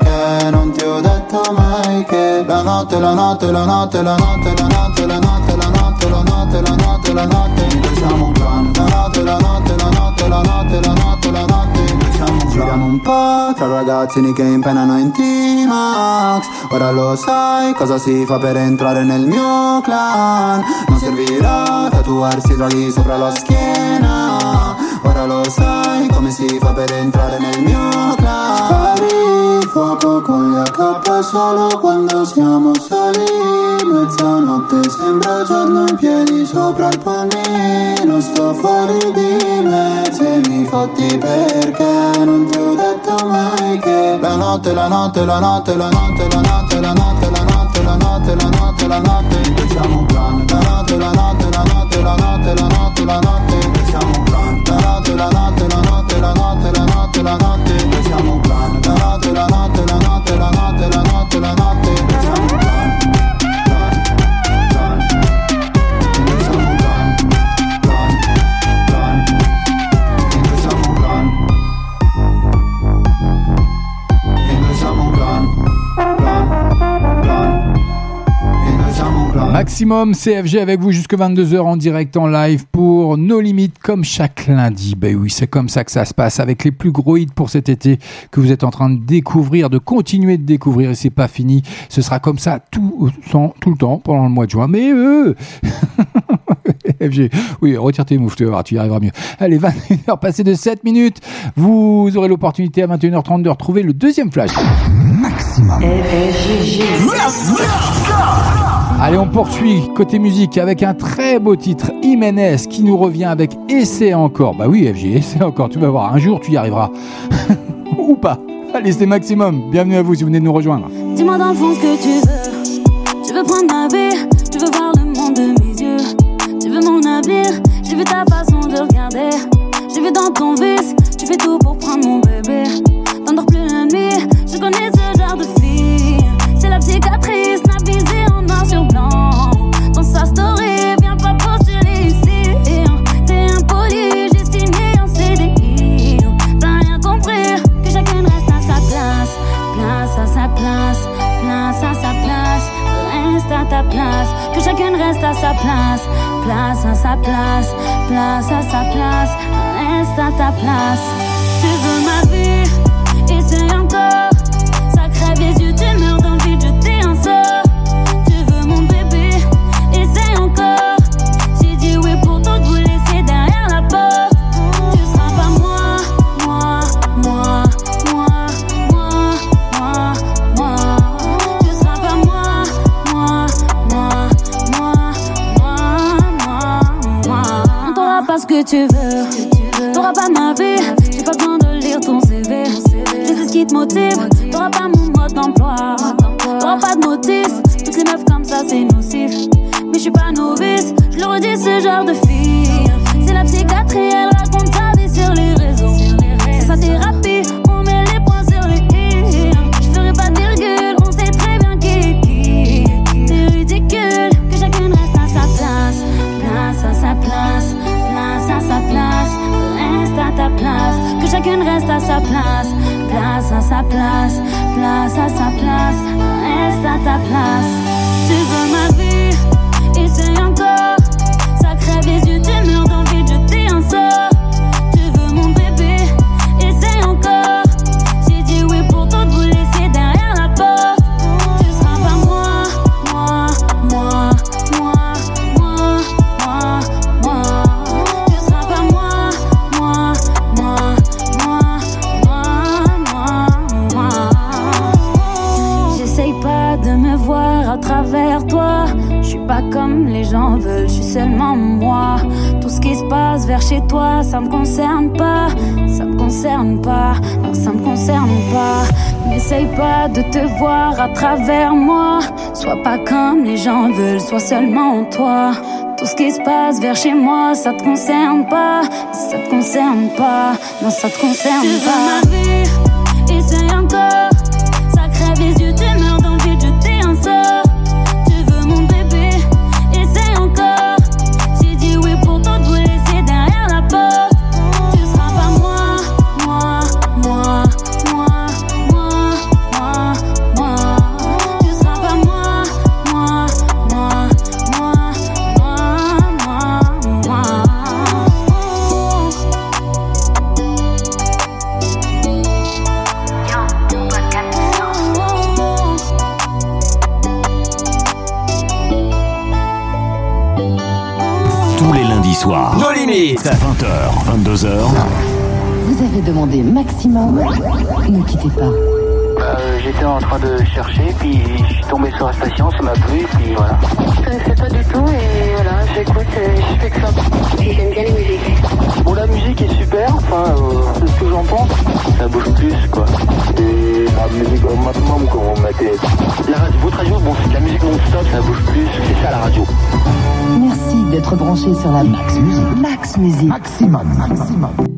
detto mai che La notte, la notte, la notte, la notte, la notte, la notte, la notte, la notte, la notte, la notte Noi siamo un clan La notte, la notte, la notte, la notte, la notte, la notte Noi siamo un Giriamo un po' tra ragazzini che impenano in T-Max Ora lo sai cosa si fa per entrare nel mio clan Non servirà tatuarsi draghi sopra la schiena Ora lo sai come si fa per entrare nel mio clan fuoco con gli AK solo quando siamo soli Mezzanotte sembra giorno in piedi sopra il polmino Sto fuori di me se mi fotti perché non ti ho detto mai che La notte, la notte, la notte, la notte, la notte, la notte, la notte, la notte, la notte, la notte In cui siamo un clan La notte, la notte, la notte, la notte, la notte, la notte In cui siamo un clan La notte, la notte, la notte, la notte, la notte, la notte notte, la notte, la notte, Maximum CFG avec vous jusque 22h en direct en live pour nos limites comme chaque lundi. Ben oui, c'est comme ça que ça se passe avec les plus gros hits pour cet été que vous êtes en train de découvrir, de continuer de découvrir et c'est pas fini. Ce sera comme ça tout, tout le temps pendant le mois de juin. Mais eux FG, oui, retire tes moufles, tu vas voir, tu y arriveras mieux. Allez, 21h passées de 7 minutes. Vous aurez l'opportunité à 21h30 de retrouver le deuxième flash. Maximum. Allez, on poursuit côté musique avec un très beau titre, Jiménez, qui nous revient avec Essaie encore. Bah oui, FG, essaie encore, tu vas voir, un jour tu y arriveras. Ou pas. Allez, c'est Maximum. Bienvenue à vous si vous venez de nous rejoindre. Dis-moi dans fond ce que tu veux. Tu veux prendre ma vie, tu veux voir le monde de mes yeux. Tu veux mon avenir, j'ai vu ta façon de regarder. J'ai vu dans ton vice, tu fais tout pour prendre mon bébé. T'endors plus la nuit, je connais ce genre de fille. C'est la cicatrice, reste à sa place. Place à sa place, place à sa place. Reste à ta place. Tu veux ma vie, tu veux. Seulement toi. Tout ce qui se passe vers chez moi, ça te concerne pas. Ça te concerne pas, non, ça te concerne pas. Maximum. Ne quittez pas. Euh, J'étais en train de chercher, puis je suis tombé sur la station, ça m'a plu, puis voilà. Je connaissais pas du tout et voilà, j'écoute et je fais que ça. Et j'aime bien les musiques. Bon, la musique est super, enfin, euh, c'est ce que j'en pense. Ça bouge plus, quoi. Et la musique au maximum, quand on mettait. La radio, votre radio, bon, c'est de la musique non-stop, ça bouge plus, c'est ça la radio. Merci d'être branché sur la Max Musique. Max Musique. Maximum. Maximum.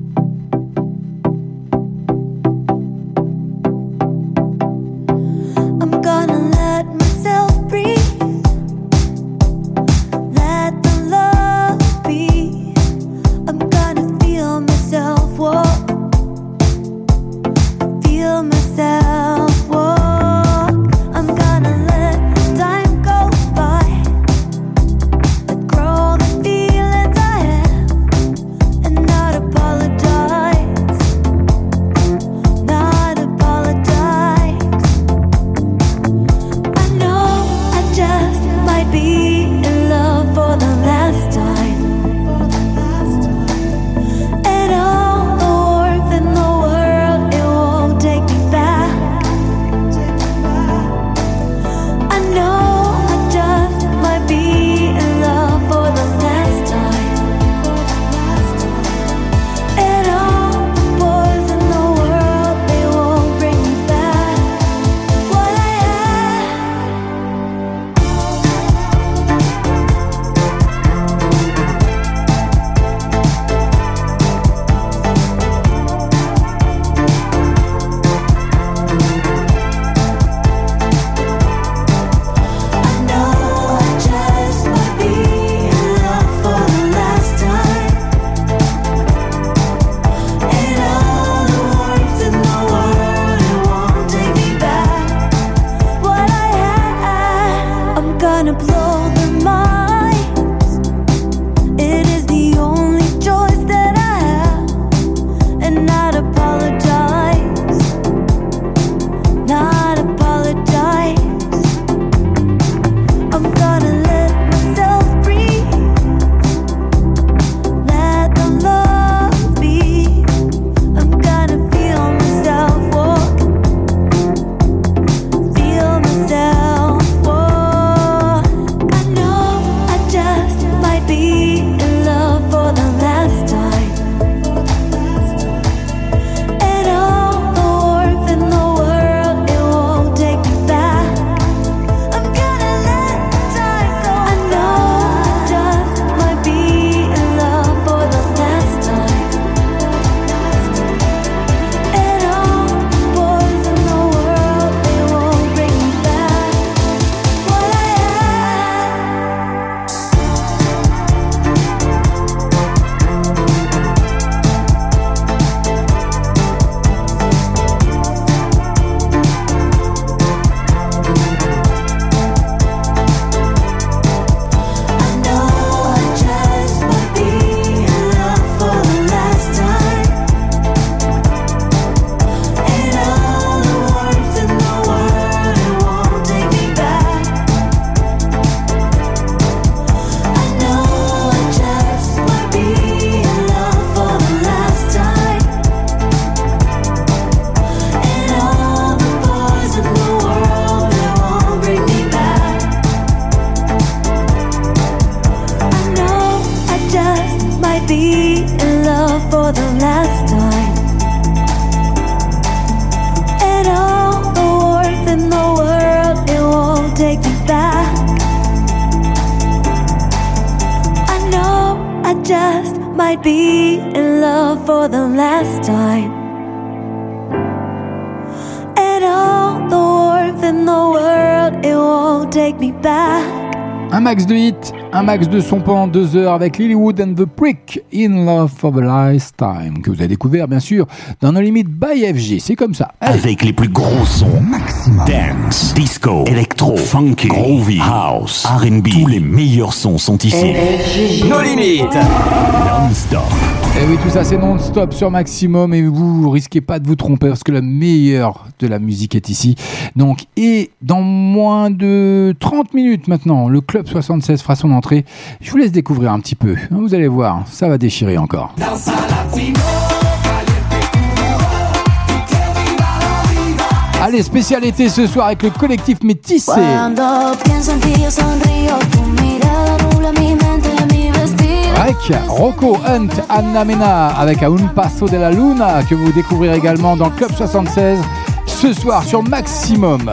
Max de son pendant deux heures avec Lilywood and the Prick in Love for the Lifetime que vous avez découvert bien sûr dans nos limites by FG. C'est comme ça. Allez. Avec les plus gros sons. Dance, disco, électro, funky, groovy, house, R&B. Tous les meilleurs sons sont ici. Nos limites. Non-stop. Et oui, tout ça c'est non-stop sur maximum et vous risquez pas de vous tromper parce que la meilleure de la musique est ici. Donc, et dans moins de 30 minutes maintenant, le Club 76 fera son entrée. Je vous laisse découvrir un petit peu. Vous allez voir, ça va déchirer encore. Allez, spécialité ce soir avec le collectif Métissé. Avec Rocco Hunt, Anna Mena, avec Un Paso de la Luna, que vous découvrirez également dans Club 76 ce soir sur Maximum.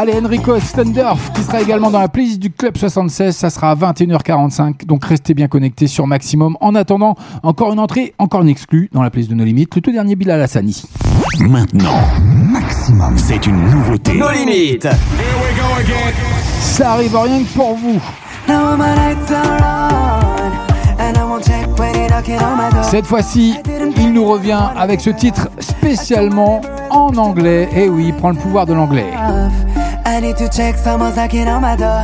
Allez, Enrico Stendorf qui sera également dans la playlist du Club 76, ça sera à 21h45, donc restez bien connectés sur Maximum. En attendant, encore une entrée, encore une exclue dans la playlist de nos limites, le tout dernier Bilal Hassani. Maintenant, Maximum, c'est une nouveauté. Nos limites. Ça arrive rien que pour vous. Cette fois-ci, il nous revient avec ce titre spécialement en anglais. Et oui, il prend le pouvoir de l'anglais. I need to check someone's knocking on my door.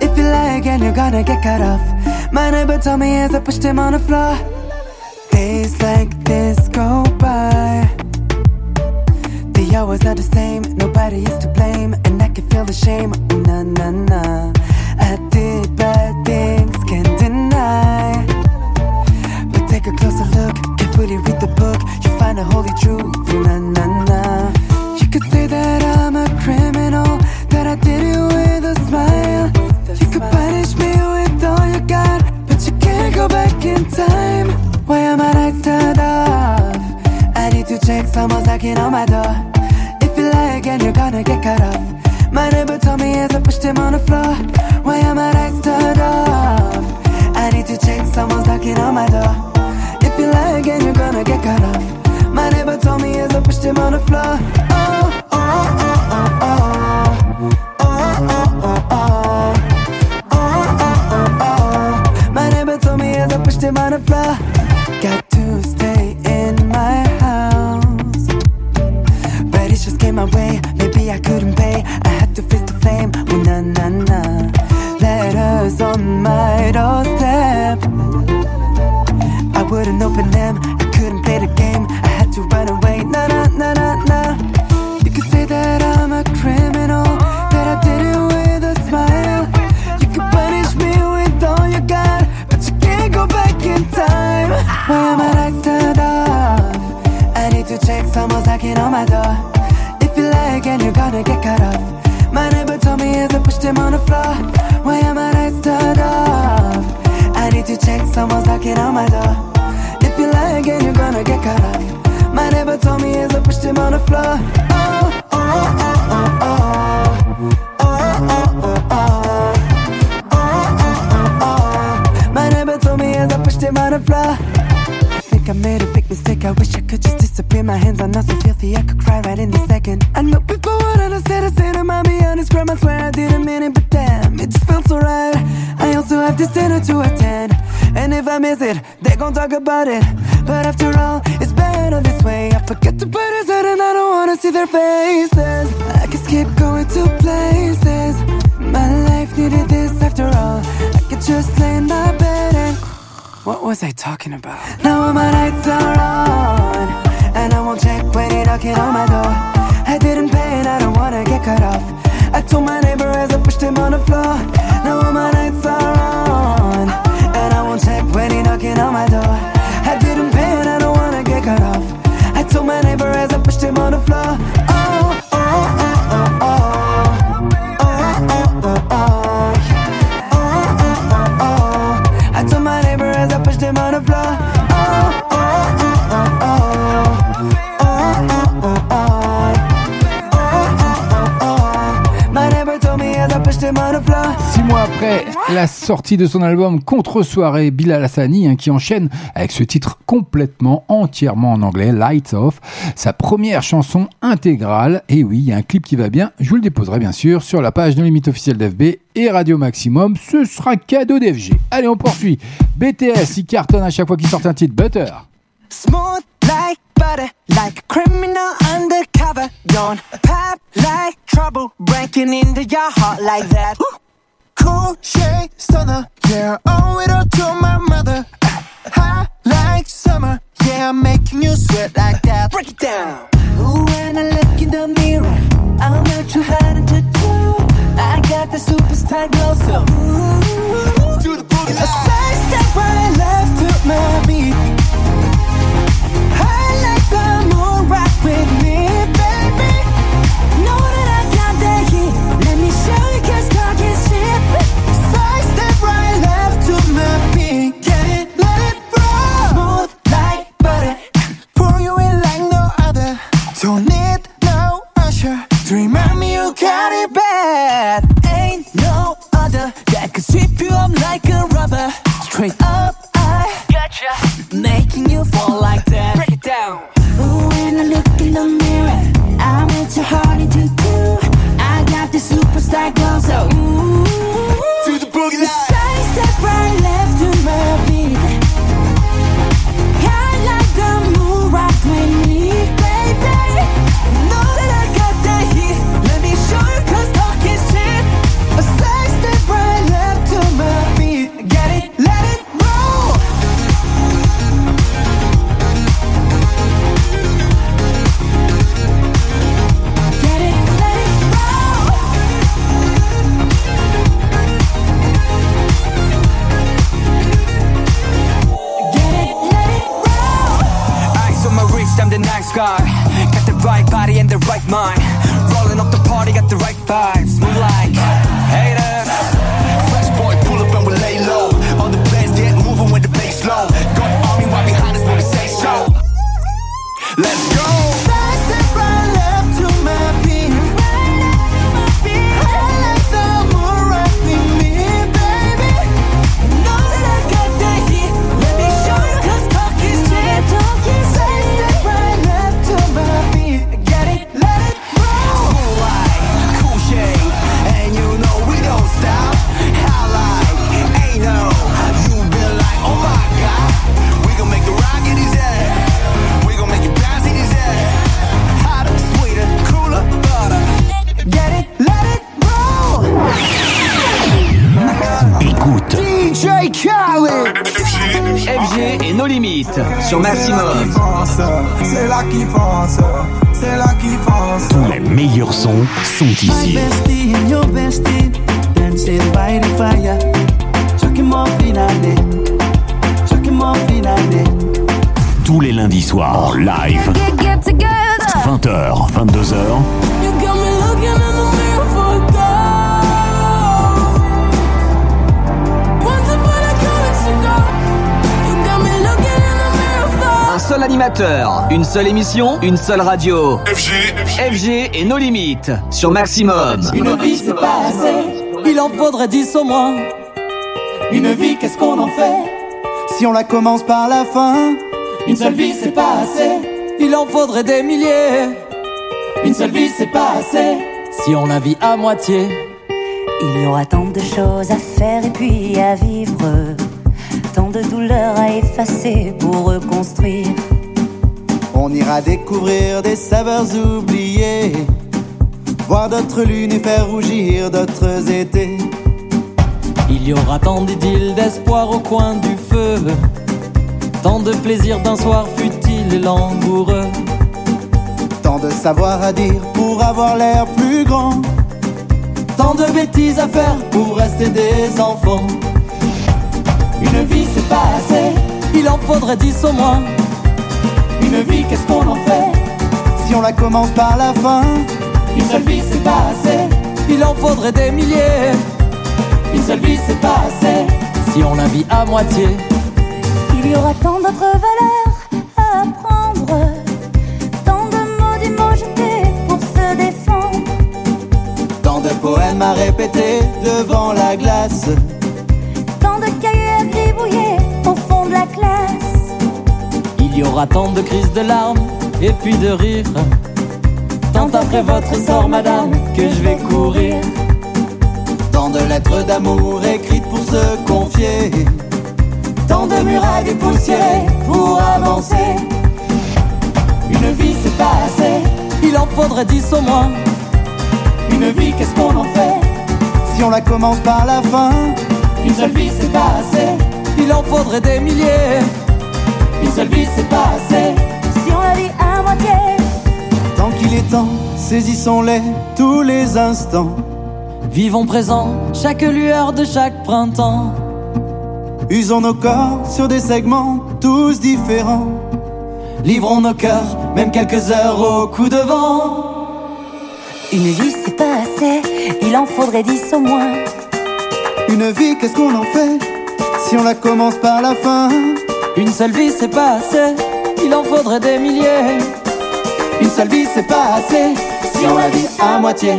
If you lie again, you're gonna get cut off. My neighbor told me as I pushed him on the floor. Days like this go by. The hours are the same, nobody is to blame, and I can feel the shame. Nah, nah, nah. I did bad things, can't deny. But take a closer look, carefully read the book, you find the holy truth. Nah, nah, nah. You could say that I'm a criminal, time. Why am I lights turned off? I need to check someone's knocking on my door. If you lie again, you're gonna get cut off. My neighbor told me as I pushed him on the floor. Why am I lights turned off? I need to check someone's knocking on my door. If you lie again, you're gonna get cut off. My neighbor told me as I pushed him on the floor. Oh, oh, oh, oh, oh. oh. The floor. Got to stay in my house. But it just came my way. Maybe I couldn't pay. I had to face the flame. Oh, na na na. Letters on my doorstep. I wouldn't open them. I couldn't play the game. I had to run away. Na na na na Why am I turned off? I need to check someone's knocking on my door. If you lie again, you're gonna get cut off. My neighbor told me as I pushed him on the floor. Why am I lights turned off? I need to check someone's knocking on my door. If you lie again, you're gonna get cut off. My neighbor told me as I pushed him on the floor. Oh, oh, oh, oh, oh. Oh, oh, oh. My neighbor told me as I pushed him on the floor. I I made a big mistake. I wish I could just disappear. My hands are not so filthy. I could cry right in a second. I know people to say to say to mommy on his grandma. I swear I didn't mean it, but damn, it just felt so right. I also have this dinner to attend. And if I miss it, they gon' talk about it. But after all, it's better this way. I forget to put his head and I don't wanna see their faces. I could skip going to places. My life needed this after all. I could just lay in my bed and. What was I talking about? Now my lights are on, and I won't check when you're knocking on my door. I didn't pay and I don't wanna get cut off. I told my neighbor as I pushed him on the floor. Now my lights are on, and I won't check when you're knocking on my door. I didn't pay and I don't wanna get cut off. I told my neighbor as I pushed him on the floor. La sortie de son album Contre Soirée, Bilal Hassani, hein, qui enchaîne avec ce titre complètement, entièrement en anglais, Lights Off, sa première chanson intégrale. Et oui, il y a un clip qui va bien. Je vous le déposerai bien sûr sur la page de limite officielle d'FB et Radio Maximum. Ce sera cadeau d'FG. Allez, on poursuit. BTS, il cartonne à chaque fois qu'il sort un titre Butter. Smooth like butter, like criminal undercover. Don't pop like trouble, breaking into your heart like that. Cool shade stunner, yeah, owe it all to my mother. Hot like summer, yeah, I'm making you sweat like that. Break it down. Ooh, when I look in the mirror, I'm not too hard to do. I got the superstar glow, so ooh, do the boogie. A side step right left to my beat. I like the moon rock with me, that could sweep you up like a rubber. Straight up, got the right vibes. Move like limites sur Maximum. C'est là qui fonce. C'est là qui fonce. tous les meilleurs sons sont ici. bestie and your bestie dancing by the fire. Chucking more finale, chucking more finale. Tous les lundis soirs en live. Get, get together. 20h, 22h. You got me looking seul animateur, une seule émission, une seule radio. FG, FG et nos limites sur Maximum. Une vie c'est pas assez, il en faudrait dix au moins. Une vie qu'est-ce qu'on en fait? Si on la commence par la fin, Une seule vie c'est pas assez, il en faudrait des milliers. Une seule vie c'est pas assez, si on la vit à moitié. Il y aura tant de choses à faire et puis à vivre, tant de douleurs à effacer pour reconstruire. On ira découvrir des saveurs oubliées. Voir d'autres lunes et faire rougir d'autres étés. Il y aura tant d'idylles d'espoir au coin du feu, tant de plaisir d'un soir futile et langoureux. Tant de savoir à dire pour avoir l'air plus grand. Tant de bêtises à faire pour rester des enfants. Une vie c'est pas assez, il en faudrait dix au moins. Une vie qu'est-ce qu'on en fait Si on la commence par la fin, Une seule vie c'est pas assez, il en faudrait des milliers. Une seule vie c'est pas assez, si on la vit à moitié. Il y aura tant d'autres valeurs à apprendre, tant de mots, des mots jetés pour se défendre. tant de poèmes m'a répété devant la glace. Tant de cahiers à gribouiller au fond de la classe. Il y aura tant de crises de larmes et puis de rires. Tant après votre sort, madame, que je vais courir. Tant de lettres d'amour écrites pour se confier. Tant de murailles dépoussiérées pour avancer. Une vie, c'est pas assez. Il en faudrait dix au moins. Une vie, qu'est-ce qu'on en fait Si on la commence par la fin, Une seule vie, c'est pas assez. Il en faudrait des milliers. Une seule vie, c'est pas assez. Si on la vit à moitié. tant qu'il est temps, saisissons-les tous les instants. Vivons présent, chaque lueur de chaque printemps. Usons nos corps sur des segments tous différents. Livrons nos cœurs, même quelques heures au coup de vent. Une vie, c'est pas assez, il en faudrait dix au moins. Une vie, qu'est-ce qu'on en fait Si on la commence par la fin, Une seule vie, c'est pas assez, il en faudrait des milliers. Une seule vie, c'est pas assez, si on la vit à moitié.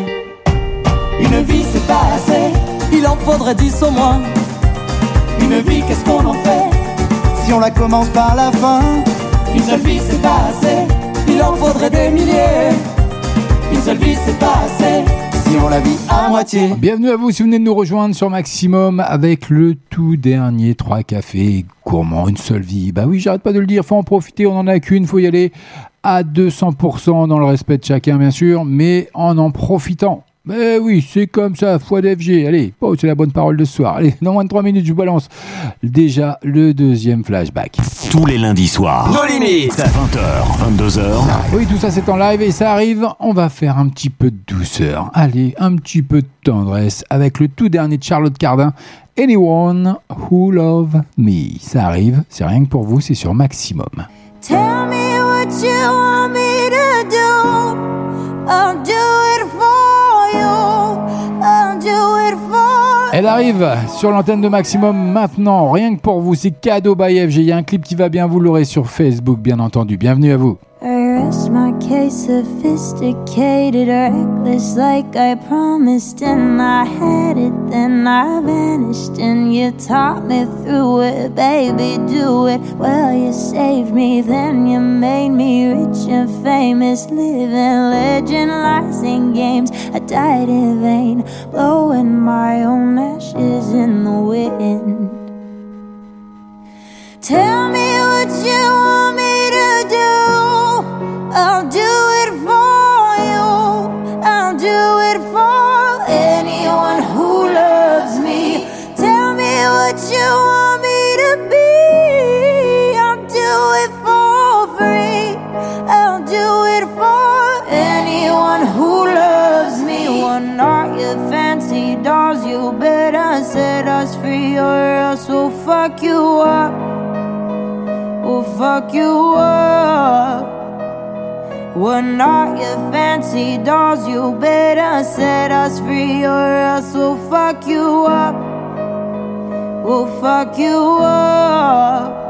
Une vie, c'est pas assez, il en faudrait dix au moins. Une vie, qu'est-ce qu'on en fait? Si on la commence par la fin, Une seule vie, c'est pas assez, il en faudrait des milliers. Une seule vie, c'est pas assez, Bienvenue à vous si vous venez de nous rejoindre sur Maximum avec le tout dernier 3 cafés gourmands, une seule vie. Bah oui, j'arrête pas de le dire, faut en profiter, on en a qu'une, faut y aller à 200% dans le respect de chacun bien sûr, mais en en profitant. Mais oui, c'est comme ça, foi d'FG. Allez, oh, c'est la bonne parole de ce soir. Allez, dans moins de 3 minutes, je vous balance déjà le deuxième flashback. Tous les lundis soirs. Nos limites. 20h, 22h. Oui, tout ça c'est en live et ça arrive. On va faire un petit peu de douceur. Allez, un petit peu de tendresse avec le tout dernier de Charlotte Cardin. Anyone who love me. Ça arrive, c'est rien que pour vous, c'est sur Maximum. Tell me what you want me to do. I'll do it arrive sur l'antenne de Maximum maintenant, rien que pour vous, c'est cadeau by FG. Il y a un clip qui va bien, vous l'aurez sur Facebook, bien entendu. Bienvenue à vous. I rest my case, sophisticated, reckless, like I promised, and I had it, then I vanished, and you taught me through it, baby, do it. Well, you saved me, then you made me rich and famous, living legend, lies and games. I died in vain, blowing my own ashes in the wind. Tell me what you want me to do. I'll do it for you. I'll do it for anyone who loves me. Tell me what you want me to be. I'll do it for free. I'll do it for anyone who loves me. One night you fancy dolls, you better set us free, or else we'll fuck you up. We'll fuck you up. We're not your fancy dolls. You better set us free, or else we'll fuck you up. We'll fuck you up.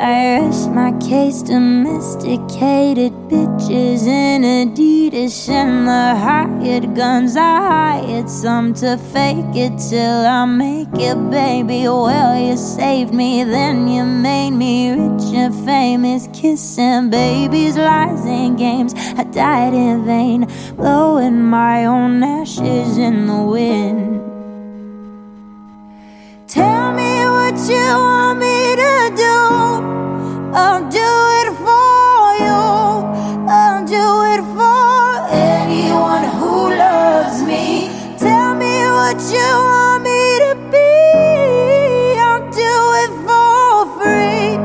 I rest my case, domesticated bitches in Adidas and the hired guns. I hired some to fake it till I make it, baby. Well, you saved me, then you made me rich and famous. Kissing babies, lies and games. I died in vain, blowing my own ashes in the wind. Tell me you want me to do. I'll do it for you. I'll do it for anyone who loves me. Tell me what you want me to be. I'll do it for free.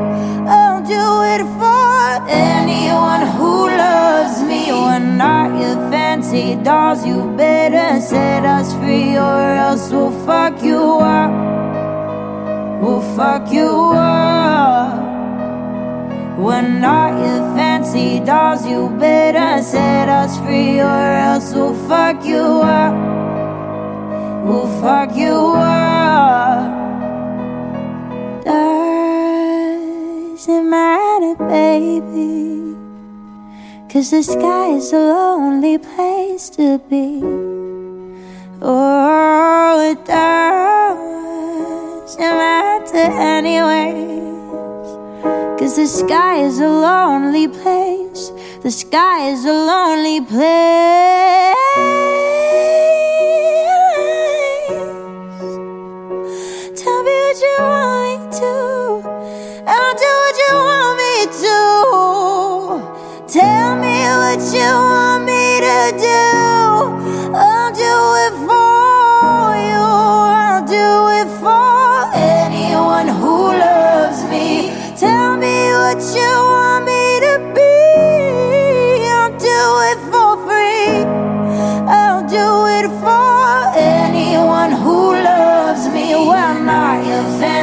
I'll do it for anyone who loves me. We're not your fancy dolls. You better set us free, or else we'll fuck you up. We'll fuck you up. We're not your fancy dolls. You better set us free, or else we'll fuck you up. We'll fuck you up. Doesn't matter, baby. Cause the sky is a lonely place to be. Oh, it doesn't matter anyways. Cause the sky is a lonely place. The sky is a lonely place. Tell me what you want me to. I'll do what you want me to. Tell me what you want me to do.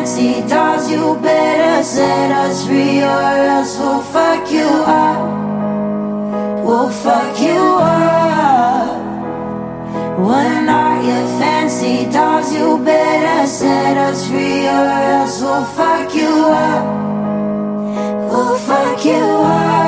Fancy dolls. You better set us free, or else we'll fuck you up. We'll fuck you up. We're not your fancy dolls. You better set us free, or else we'll fuck you up. We'll fuck you up.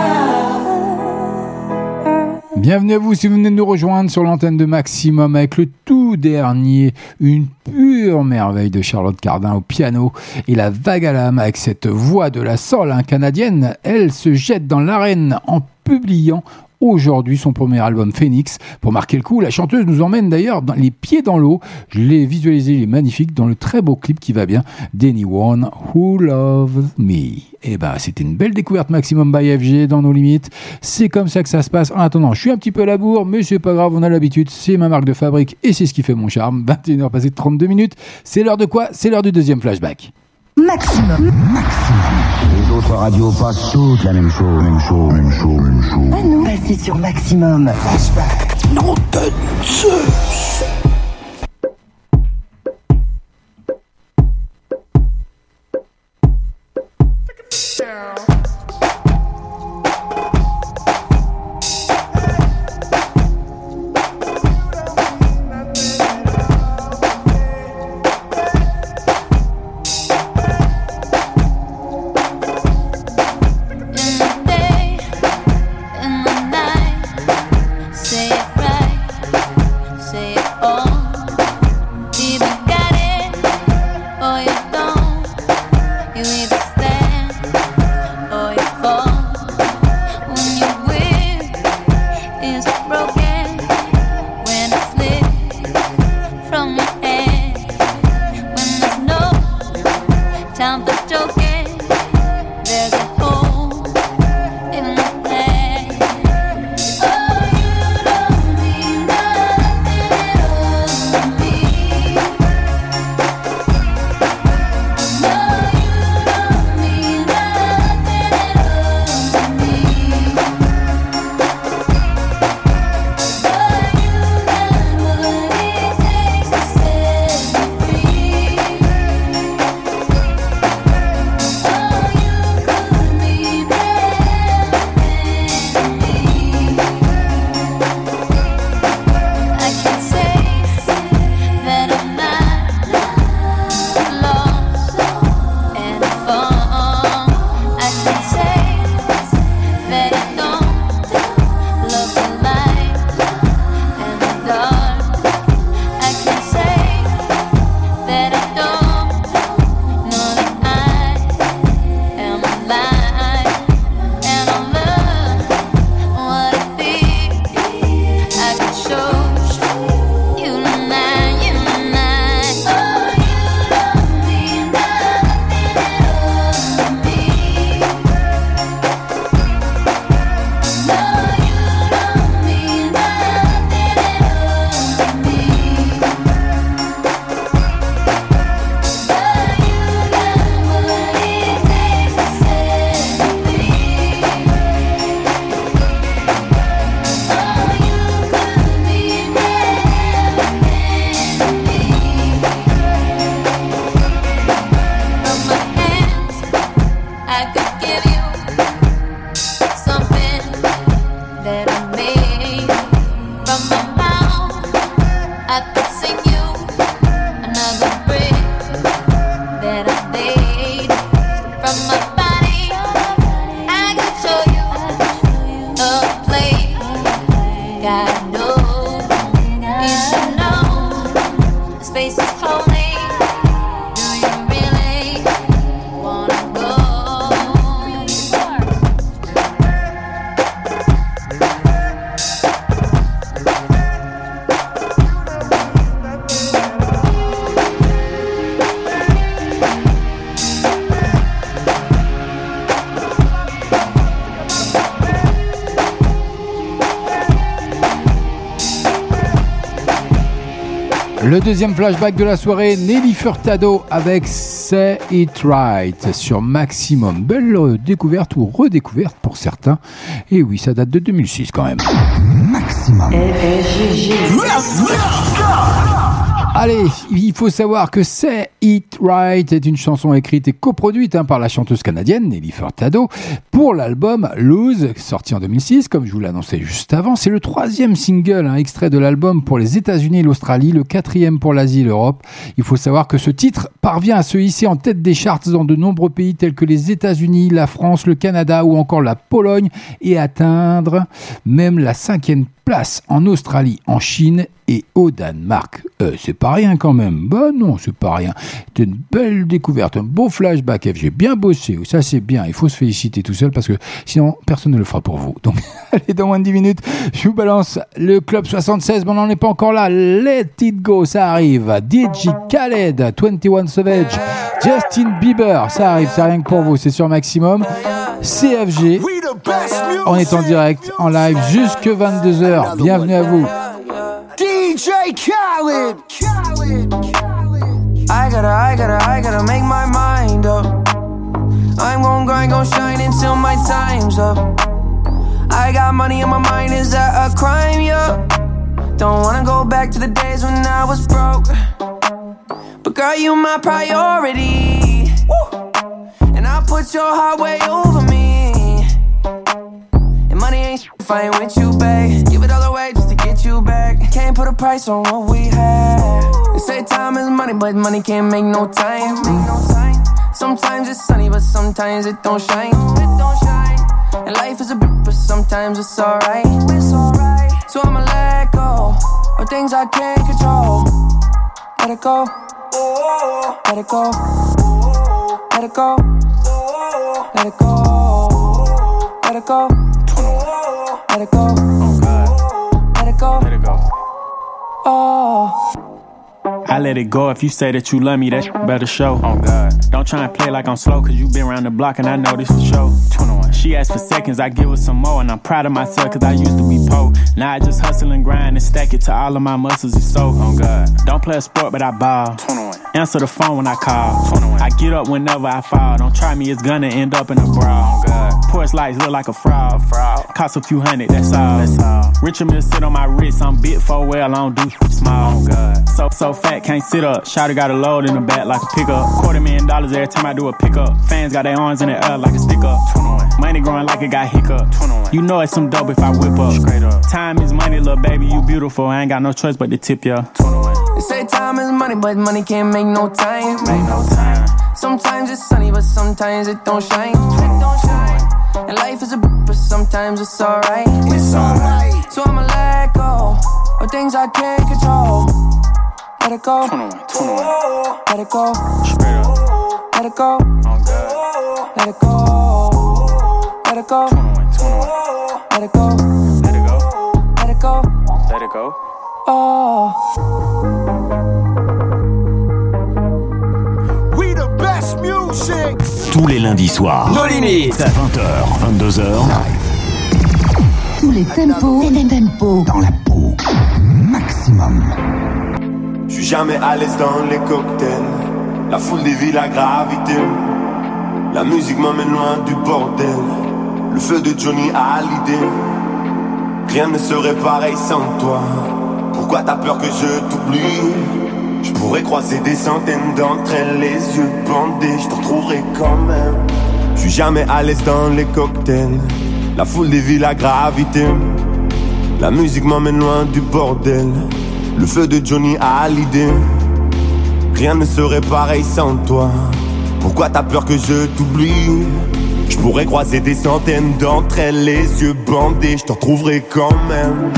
Bienvenue à vous si vous venez nous rejoindre sur l'antenne de Maximum avec le tout dernier, une pure merveille de Charlotte Cardin au piano et la vague à l'âme avec cette voix de la sol canadienne. Elle se jette dans l'arène en publiant aujourd'hui son premier album Phoenix. Pour marquer le coup, la chanteuse nous emmène d'ailleurs les pieds dans l'eau. Je l'ai visualisé, il est magnifique dans le très beau clip qui va bien d'Anyone Who Loves Me. Et ben, c'était une belle découverte Maximum by FG dans nos limites. C'est comme ça que ça se passe. En attendant, je suis un petit peu à la bourre, mais c'est pas grave, on a l'habitude. C'est ma marque de fabrique et c'est ce qui fait mon charme. 21h passées de 32 minutes. C'est l'heure de quoi? C'est l'heure du deuxième flashback. Maximum. Les autres radios passent toutes la même chose, même chose, même chose, même chose. Ah non. Passez sur Maximum. Non de Zeus. face is calling. Le deuxième flashback de la soirée, Nelly Furtado avec Say It Right sur Maximum. Belle découverte ou redécouverte pour certains. Et oui, ça date de 2006 quand même. Maximum. Allez, il faut savoir que Say It Right est une chanson écrite et coproduite hein, par la chanteuse canadienne Nelly Furtado pour l'album Lose, sorti en 2006, comme je vous l'annonçais juste avant. C'est le troisième single hein, extrait de l'album pour les États-Unis et l'Australie, le quatrième pour l'Asie et l'Europe. Il faut savoir que ce titre parvient à se hisser en tête des charts dans de nombreux pays tels que les États-Unis, la France, le Canada ou encore la Pologne et atteindre même la cinquième place en Australie, en Chine et au Danemark. Euh, c'est pas rien quand même. Bah non, c'est pas rien. C'est une belle découverte, un beau flashback. J'ai bien bossé, ça c'est bien. Il faut se féliciter tout seul parce que sinon personne ne le fera pour vous. Donc allez, dans moins de 10 minutes, je vous balance le club 76, mais on n'en est pas encore là. Let it go, ça arrive. DJ Khaled, 21 Savage, Justin Bieber, ça arrive, c'est rien que pour vous, c'est sur maximum. CFG, on est en direct, en live jusque 22h. Bienvenue à vous. DJ Khaled. I gotta, I gotta, I gotta make my mind up. I'm gon' grind, gon' shine until my time's up. I got money on my mind, is that a crime? Yeah. Don't wanna go back to the days when I was broke. But girl, you my priority. And I put your heart way over me. Money ain't shit if I ain't with you, babe. Give it all away just to get you back. Can't put a price on what we had. They say time is money, but money can't make no time. Sometimes it's sunny, but sometimes it don't shine. And life is a bitch, but sometimes. It's alright. So I'ma let go of things I can't control. Let it go. Let it go. Let it go. Let it go. Let it go. Let it go. Let it go. Oh God. Let it go. Let it go. Oh. I let it go if you say that you love me, that shit better show. Oh God. Don't try and play like I'm slow, cause you been around the block and I know this for sure. 21. She asked for seconds, I give her some more, and I'm proud of myself cause I used to be po. Now I just hustle and grind and stack it to all of my muscles is so. Oh God. Don't play a sport, but I ball. 21. Answer the phone when I call. 21. I get up whenever I fall. Don't try me, it's gonna end up in a brawl. Oh. Porch lights look like a fraud. fraud. Cost a few hundred, that's all. That's all. Richard sit on my wrist, I'm bit for well, I don't do small. Oh God. So so fat, can't sit up. Shotty got a load in the back like a pickup. Quarter million dollars every time I do a pickup. Fans got their arms in the air like a stick up. 21. Money growing like it got hiccup. 21. You know it's some dope if I whip up. Straight up. Time is money, little baby, you beautiful. I ain't got no choice but to tip ya. 21. They say time is money, but money can't make no time. Make no time. Sometimes it's sunny, but sometimes it don't shine. It don't shine. And life is a bitch, but sometimes it's alright. So I'ma let go of things I can't control. Let it go. Let it go. Let it go. Let it go. Let it go. Let it go. Let it go. Let it go. Let it go. Oh. Tous les lundis soirs. Nos limites. 20h, 22h. Tous les tempos, les tempos. Dans la peau. Maximum. Je suis jamais à l'aise dans les cocktails. La foule dévie la gravité. La musique m'emmène loin du bordel. Le feu de Johnny a l'idée. Rien ne serait pareil sans toi. Pourquoi t'as peur que je t'oublie? Pourrais croiser des centaines d'entre elles, les yeux bandés, je te retrouverai quand même. Je suis jamais à l'aise dans les cocktails. La foule dévie la gravité. La musique m'emmène loin du bordel. Le feu de Johnny a l'idée. Rien ne serait pareil sans toi. Pourquoi t'as peur que je t'oublie? Je pourrais croiser des centaines d'entre elles, les yeux bandés, je te retrouverai quand même.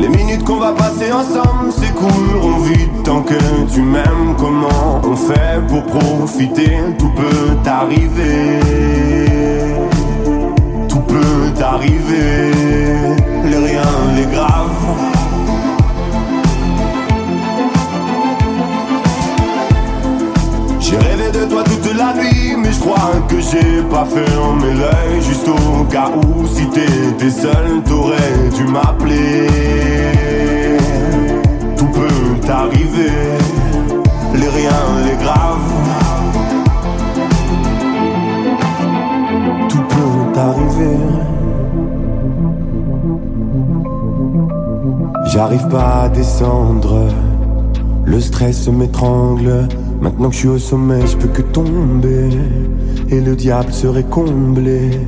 Les minutes qu'on va passer ensemble s'écouleront vite tant que tu m'aimes. Comment on fait pour profiter? Tout peut arriver. Tout peut arriver. Les rien, les graves. De la nuit, mais je crois que j'ai pas fermé l'œil. Juste au cas où, si t'étais seul, t'aurais dû m'appeler. Tout peut arriver. Les riens, les graves. Tout peut arriver. J'arrive pas à descendre. Le stress m'étrangle. Maintenant que je suis au sommet, je peux que tomber. Et le diable serait comblé.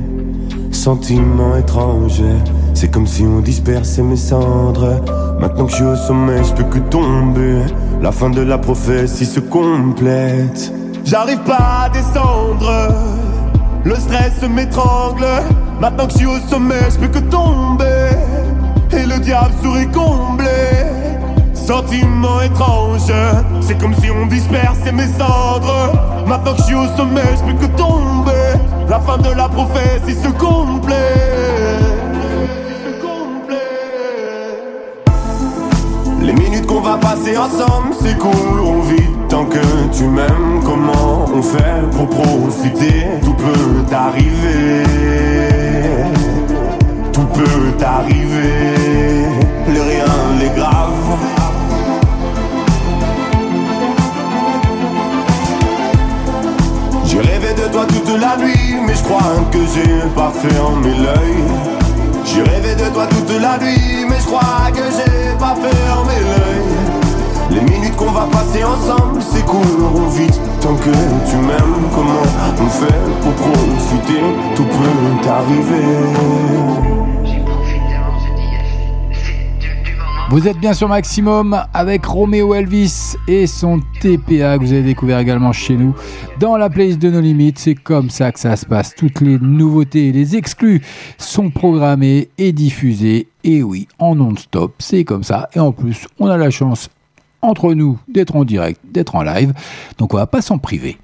Sentiment étrange. C'est comme si on dispersait mes cendres. Maintenant que je suis au sommet, je peux que tomber. La fin de la prophétie se complète. J'arrive pas à descendre. Le stress m'étrangle. Maintenant que je suis au sommet, je peux que tomber. Et le diable serait comblé. Sentiment étrange, c'est comme si on dispersait mes cendres. Maintenant que je suis au sommet, je peux que tomber. La fin de la prophétie se complète. Les minutes qu'on va passer ensemble s'écouleront vite tant que tu m'aimes. Comment on fait pour profiter? Tout peut arriver. Tout peut arriver. Les riens, les graves. J'ai rêvé de toi toute la nuit, mais je crois que j'ai pas fermé l'œil. J'ai rêvé de toi toute la nuit, mais je crois que j'ai pas fermé l'œil. Les minutes qu'on va passer ensemble s'écouleront vite tant que tu m'aimes. Comment on fait pour profiter? Tout peut arriver. Vous êtes bien sur Maximum avec Roméo Elvis et son TPA que vous avez découvert également chez nous dans la playlist de nos limites. C'est comme ça que ça se passe. Toutes les nouveautés et les exclus sont programmés et diffusés. Et oui, en non-stop, c'est comme ça. Et en plus, on a la chance entre nous d'être en direct, d'être en live. Donc on va pas s'en priver.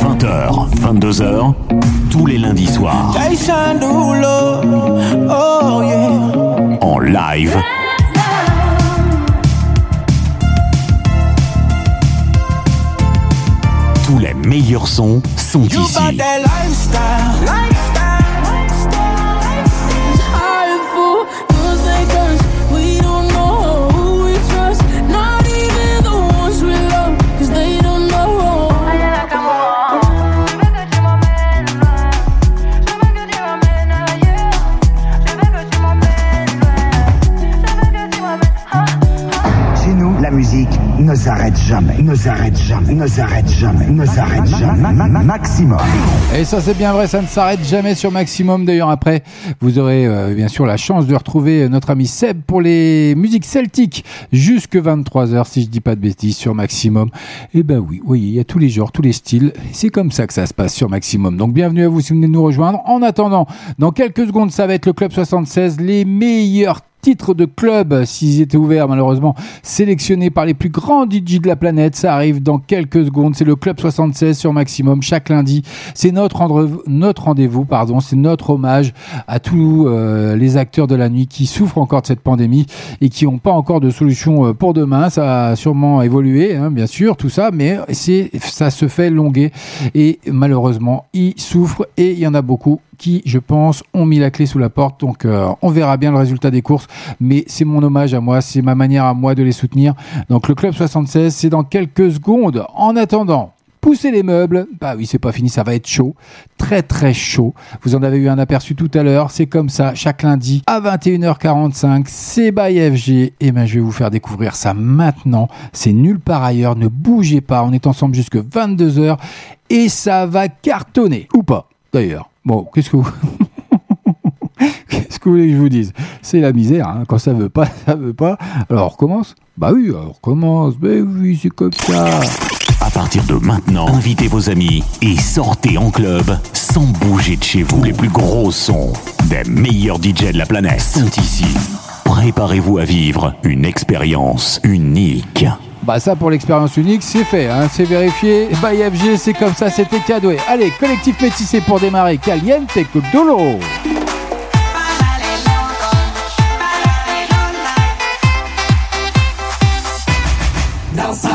20h, 22h, tous les lundis soirs, oh yeah. en live. Meilleurs sons sont ici. Jamais, ne s'arrête jamais, ne s'arrête jamais, ne s'arrête jamais. Ma- ma- ma- Maximum. Et ça c'est bien vrai, ça ne s'arrête jamais sur Maximum. D'ailleurs après, vous aurez euh, bien sûr la chance de retrouver notre ami Seb pour les musiques celtiques jusque 23h si je dis pas de bêtises sur Maximum. Et ben oui, oui, il y a tous les genres, tous les styles. C'est comme ça que ça se passe sur Maximum. Donc bienvenue à vous si vous venez de nous rejoindre. En attendant, dans quelques secondes, ça va être le Club 76, les meilleurs titres de club, s'ils étaient ouverts malheureusement, sélectionnés par les plus grands DJ de la planète. Ça arrive dans quelques secondes. C'est le Club 76 sur Maximum chaque lundi. C'est notre, notre rendez-vous, pardon. C'est notre hommage à tous euh, les acteurs de la nuit qui souffrent encore de cette pandémie et qui n'ont pas encore de solution euh, pour demain. Ça a sûrement évolué, hein, bien sûr, tout ça, mais c'est, ça se fait longuer et malheureusement, ils souffrent et il y en a beaucoup qui, je pense, ont mis la clé sous la porte. Donc, euh, on verra bien le résultat des courses. Mais c'est mon hommage à moi, c'est ma manière à moi de les soutenir. Donc, le Club 76, c'est dans quelques secondes. En attendant, poussez les meubles. Bah oui, c'est pas fini, ça va être chaud. Très, très chaud. Vous en avez eu un aperçu tout à l'heure. C'est comme ça, chaque lundi à 21h45. C'est by FG. Et ben, je vais vous faire découvrir ça maintenant. C'est nulle part ailleurs. Ne bougez pas. On est ensemble jusque 22h. Et ça va cartonner. Ou pas, d'ailleurs. Bon, qu'est-ce que vous... Qu'est-ce que vous voulez que je vous dise? C'est la misère, hein. quand ça veut pas, ça veut pas. Alors on recommence? Bah oui, on recommence, mais oui, c'est comme ça. À partir de maintenant, invitez vos amis et sortez en club sans bouger de chez vous. Les plus gros sons des meilleurs DJ de la planète sont ici. Préparez-vous à vivre une expérience unique. Bah ça pour l'expérience unique, c'est fait, hein, c'est vérifié. Bah FG, c'est comme ça, c'était cadeau. Allez, collectif métissé pour démarrer. Caliente Codolo. Danza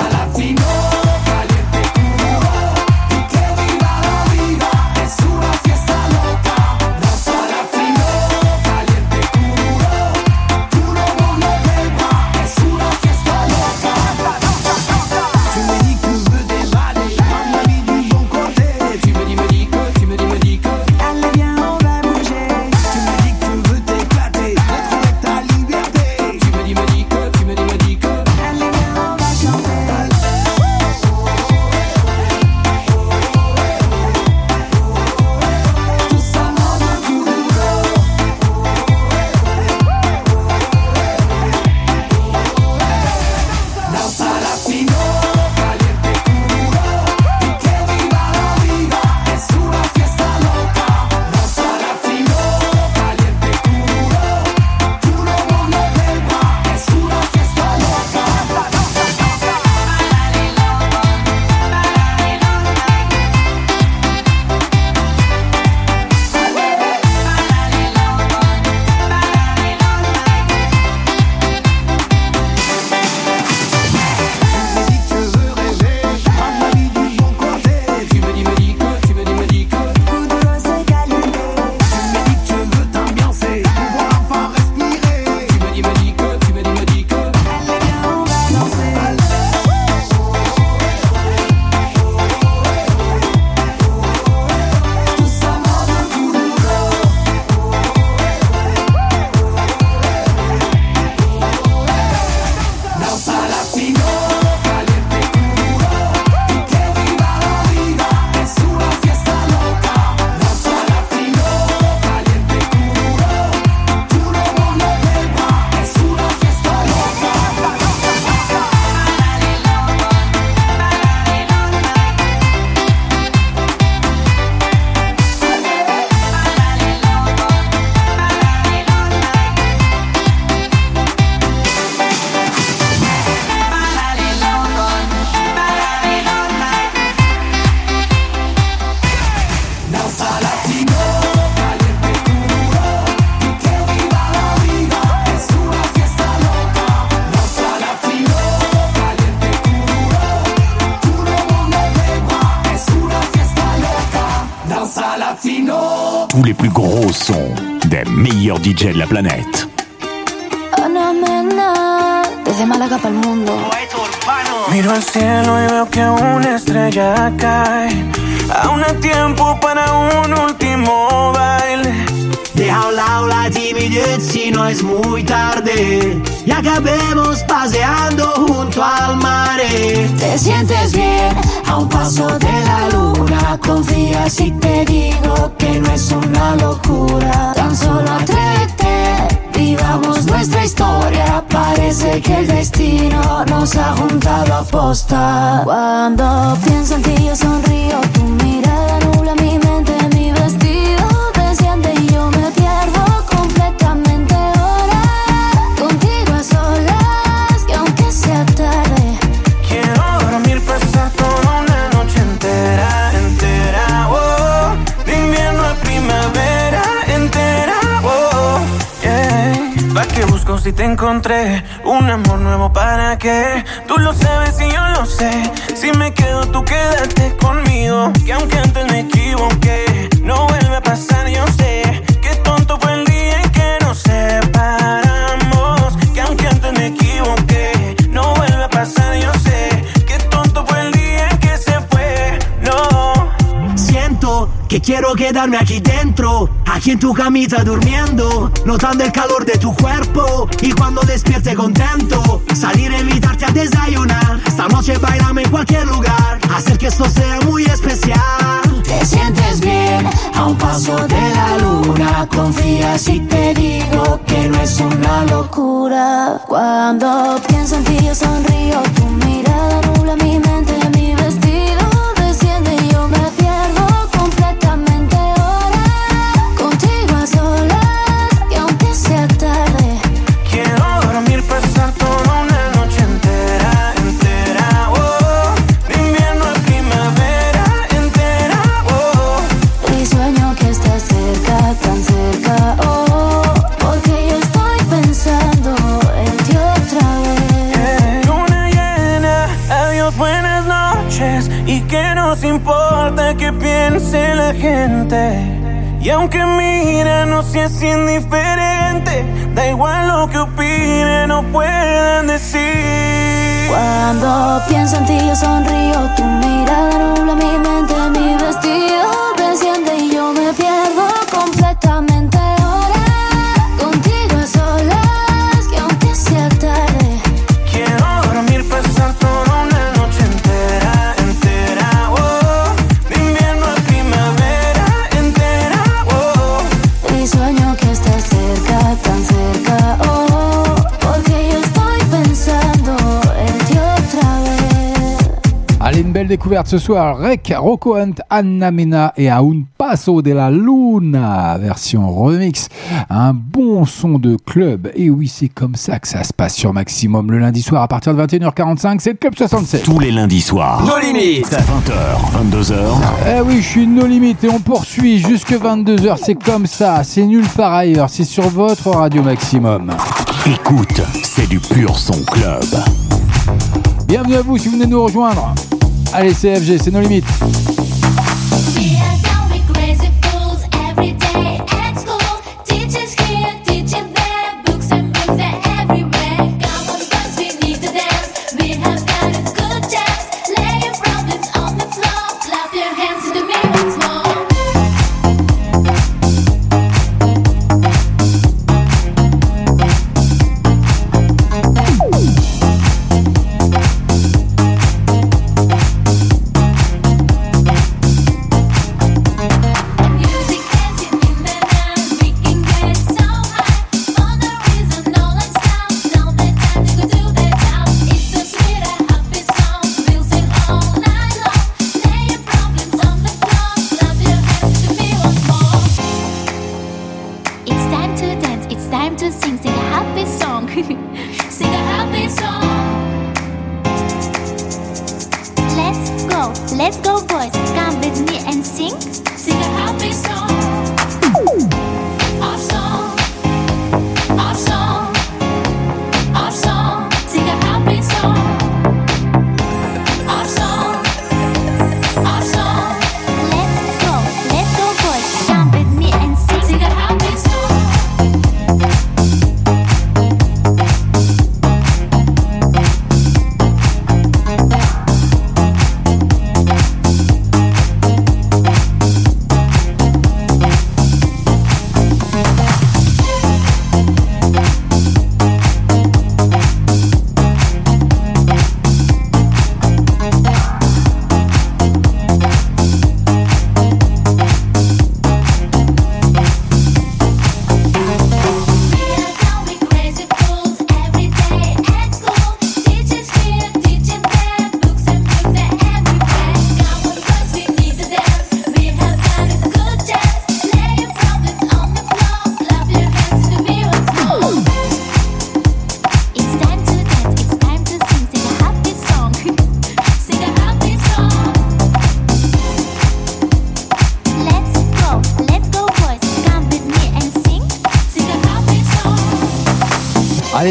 la planète. Cuando pienso en ti, yo sonrío. Tu mirada nubla mi mente, mi vestido desciende y yo me pierdo completamente ahora. Contigo a solas, que aunque sea tarde. Quiero dormir, pasar una noche entera, entera, oh. De invierno a primavera, entera, oh. Yeah. ¿Pa' qué busco si te encontré? Un amor nuevo para qué? Tú lo sabes lo sé. Si me quedo, tú quédate conmigo. Que aunque antes me equivoqué, no vuelve a pasar, yo sé. Qué tonto fue el día en que nos separamos. Que aunque antes me equivoqué, no vuelve a pasar, yo sé. Qué tonto fue el día en que se fue, no. Siento que quiero quedarme aquí dentro, aquí en tu camita durmiendo, notando el calor de tu cuerpo y cuando despierte contento, salir a invitarte a desayunar. Esta noche bailame en cualquier lugar, hacer que esto sea muy especial. Te sientes bien a un paso de la luna. Confía si te digo que no es una locura. Cuando pienso en ti, yo sonrío. Tu mirada nubla mi mente, que piense la gente. Y aunque mira, no seas indiferente. Da igual lo que opinen o puedan decir. Cuando pienso en ti yo sonrío, tu mirada nubla mi mente, mi vestido desciende y yo me pierdo découverte ce soir. Rec, Rocco Hunt, Anna Mena et A un paso de la luna, version remix. Un bon son de club. Et oui, c'est comme ça que ça se passe sur Maximum le lundi soir à partir de 21h45. C'est le Club 67. Tous les lundis soirs. Nos limites. 20h, 22h. Eh oui, je suis nos limites et on poursuit jusque 22h. C'est comme ça, c'est nulle part ailleurs. C'est sur votre radio Maximum. Écoute, c'est du pur son club. Bienvenue à vous si vous venez nous rejoindre. Allez, CFG, c'est nos limites.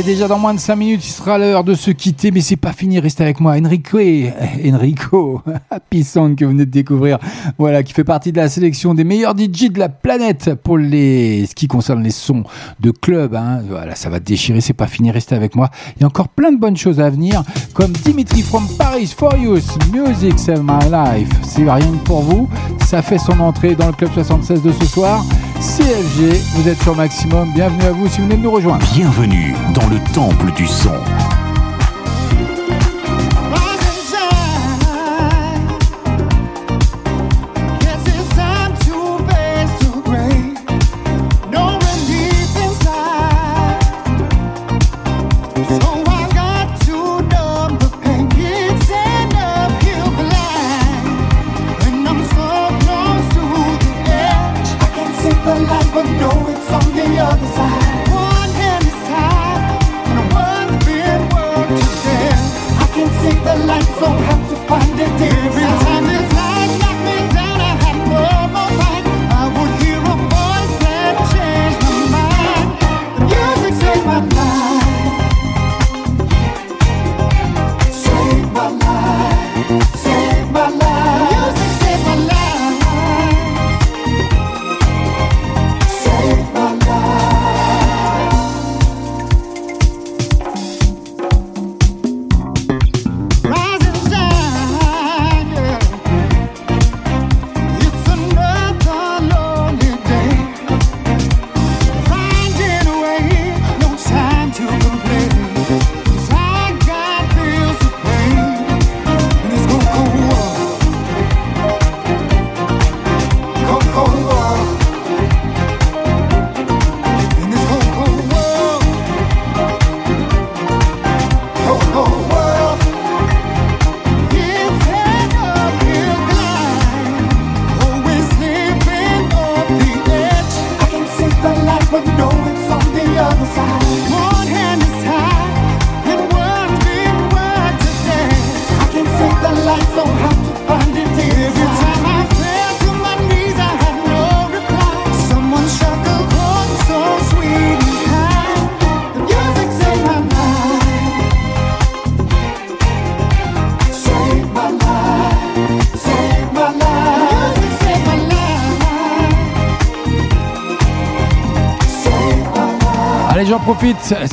Déjà dans moins de 5 minutes, il sera l'heure de se quitter, mais c'est pas fini, restez avec moi. Enrico, Enrico, Happy Song que vous venez de découvrir, voilà, qui fait partie de la sélection des meilleurs DJ de la planète pour les, ce qui concerne les sons de club. Hein. Voilà, ça va déchirer, c'est pas fini, restez avec moi. Il y a encore plein de bonnes choses à venir, comme Dimitri from Paris for You, Music Save My Life. C'est rien que pour vous, ça fait son entrée dans le club 76 de ce soir. CFG, vous êtes sur Maximum, bienvenue à vous si vous venez de nous rejoindre. Bienvenue dans le temple du son.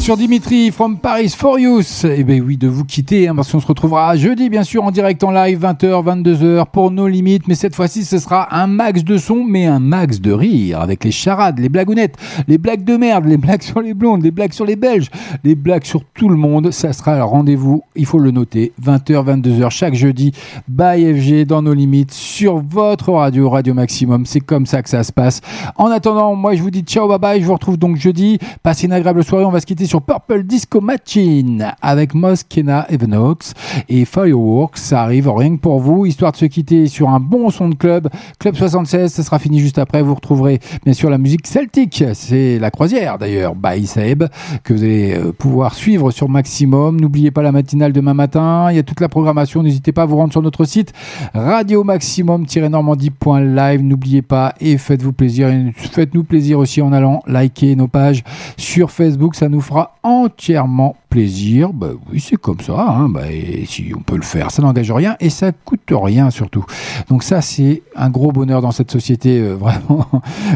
Sur Dimitri from Paris for You. Eh ben oui, de vous quitter, hein, parce qu'on se retrouvera jeudi, bien sûr, en direct en live, 20h, 22h, pour nos limites. Mais cette fois-ci, ce sera un max de son, mais un max de rire, avec les charades, les blagounettes, les blagues de merde, les blagues sur les blondes, les blagues sur les Belges, les blagues sur tout le monde. Ça sera le rendez-vous, il faut le noter, 20h, 22h, chaque jeudi, by FG, dans nos limites, sur votre radio, Radio Maximum. C'est comme ça que ça se passe. En attendant, moi, je vous dis ciao, bye bye. Je vous retrouve donc jeudi. Passez une agréable soirée. On va se quitter sur Purple Disco Machine avec Moss, Kenna, Evanox et Fireworks. Ça arrive rien que pour vous, histoire de se quitter sur un bon son de club. Club 76, ça sera fini juste après. Vous retrouverez bien sûr la musique celtique. C'est la croisière d'ailleurs, by Saeb, que vous allez euh, pouvoir suivre sur Maximum. N'oubliez pas la matinale demain matin. Il y a toute la programmation. N'hésitez pas à vous rendre sur notre site radio maximum-normandie.live. N'oubliez pas et faites-vous plaisir. Faites-nous plaisir aussi en allant liker nos pages sur Facebook. Ça nous fera entièrement plaisir. Bah oui, c'est comme ça. Hein. Bah, et si on peut le faire, ça n'engage rien et ça coûte rien surtout. Donc ça, c'est un gros bonheur dans cette société euh, vraiment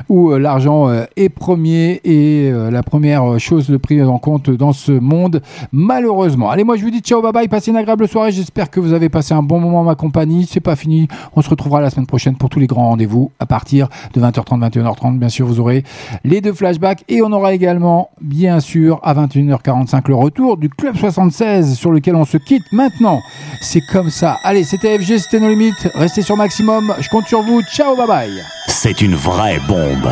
où euh, l'argent euh, est premier et la première chose de prise en compte dans ce monde, malheureusement. Allez, moi je vous dis ciao, bye bye, passez une agréable soirée. J'espère que vous avez passé un bon moment en ma compagnie. C'est pas fini. On se retrouvera la semaine prochaine pour tous les grands rendez-vous à partir de 20h30, 21h30. Bien sûr, vous aurez les deux flashbacks et on aura également, bien sûr, à 21h45 le retour du Club 76 sur lequel on se quitte maintenant. C'est comme ça. Allez, c'était FG, c'était nos limites. Restez sur maximum. Je compte sur vous. Ciao, bye bye. C'est une vraie bombe.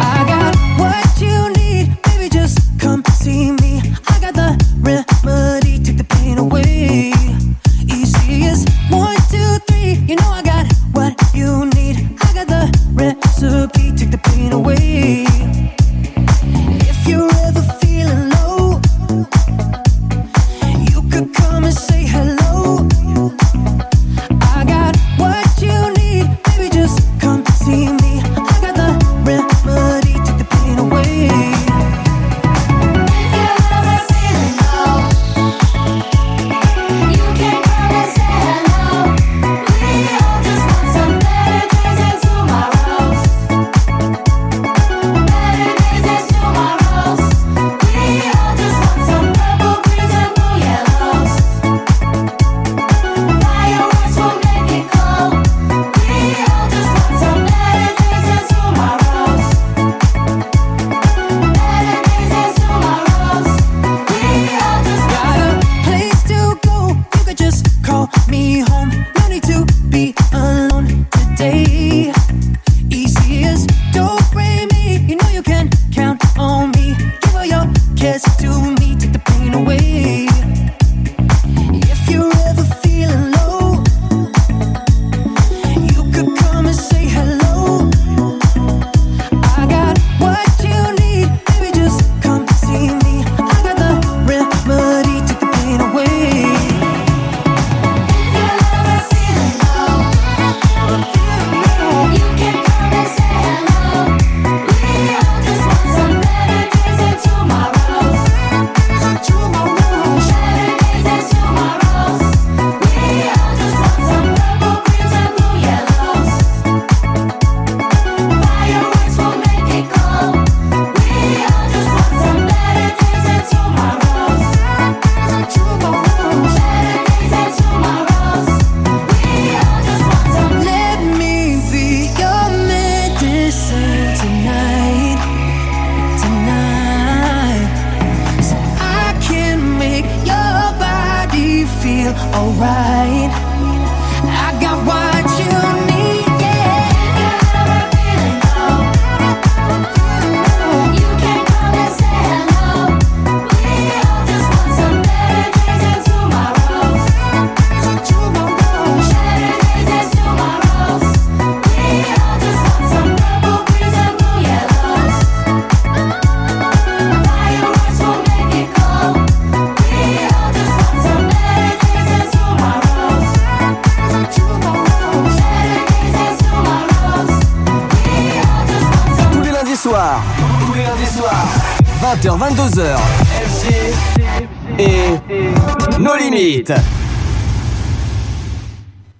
I got what you need, baby. Just come see me. I got the remedy, take the pain away. Easy as one, two, three. You know I got what you need. Recipe, take the pain away. If you're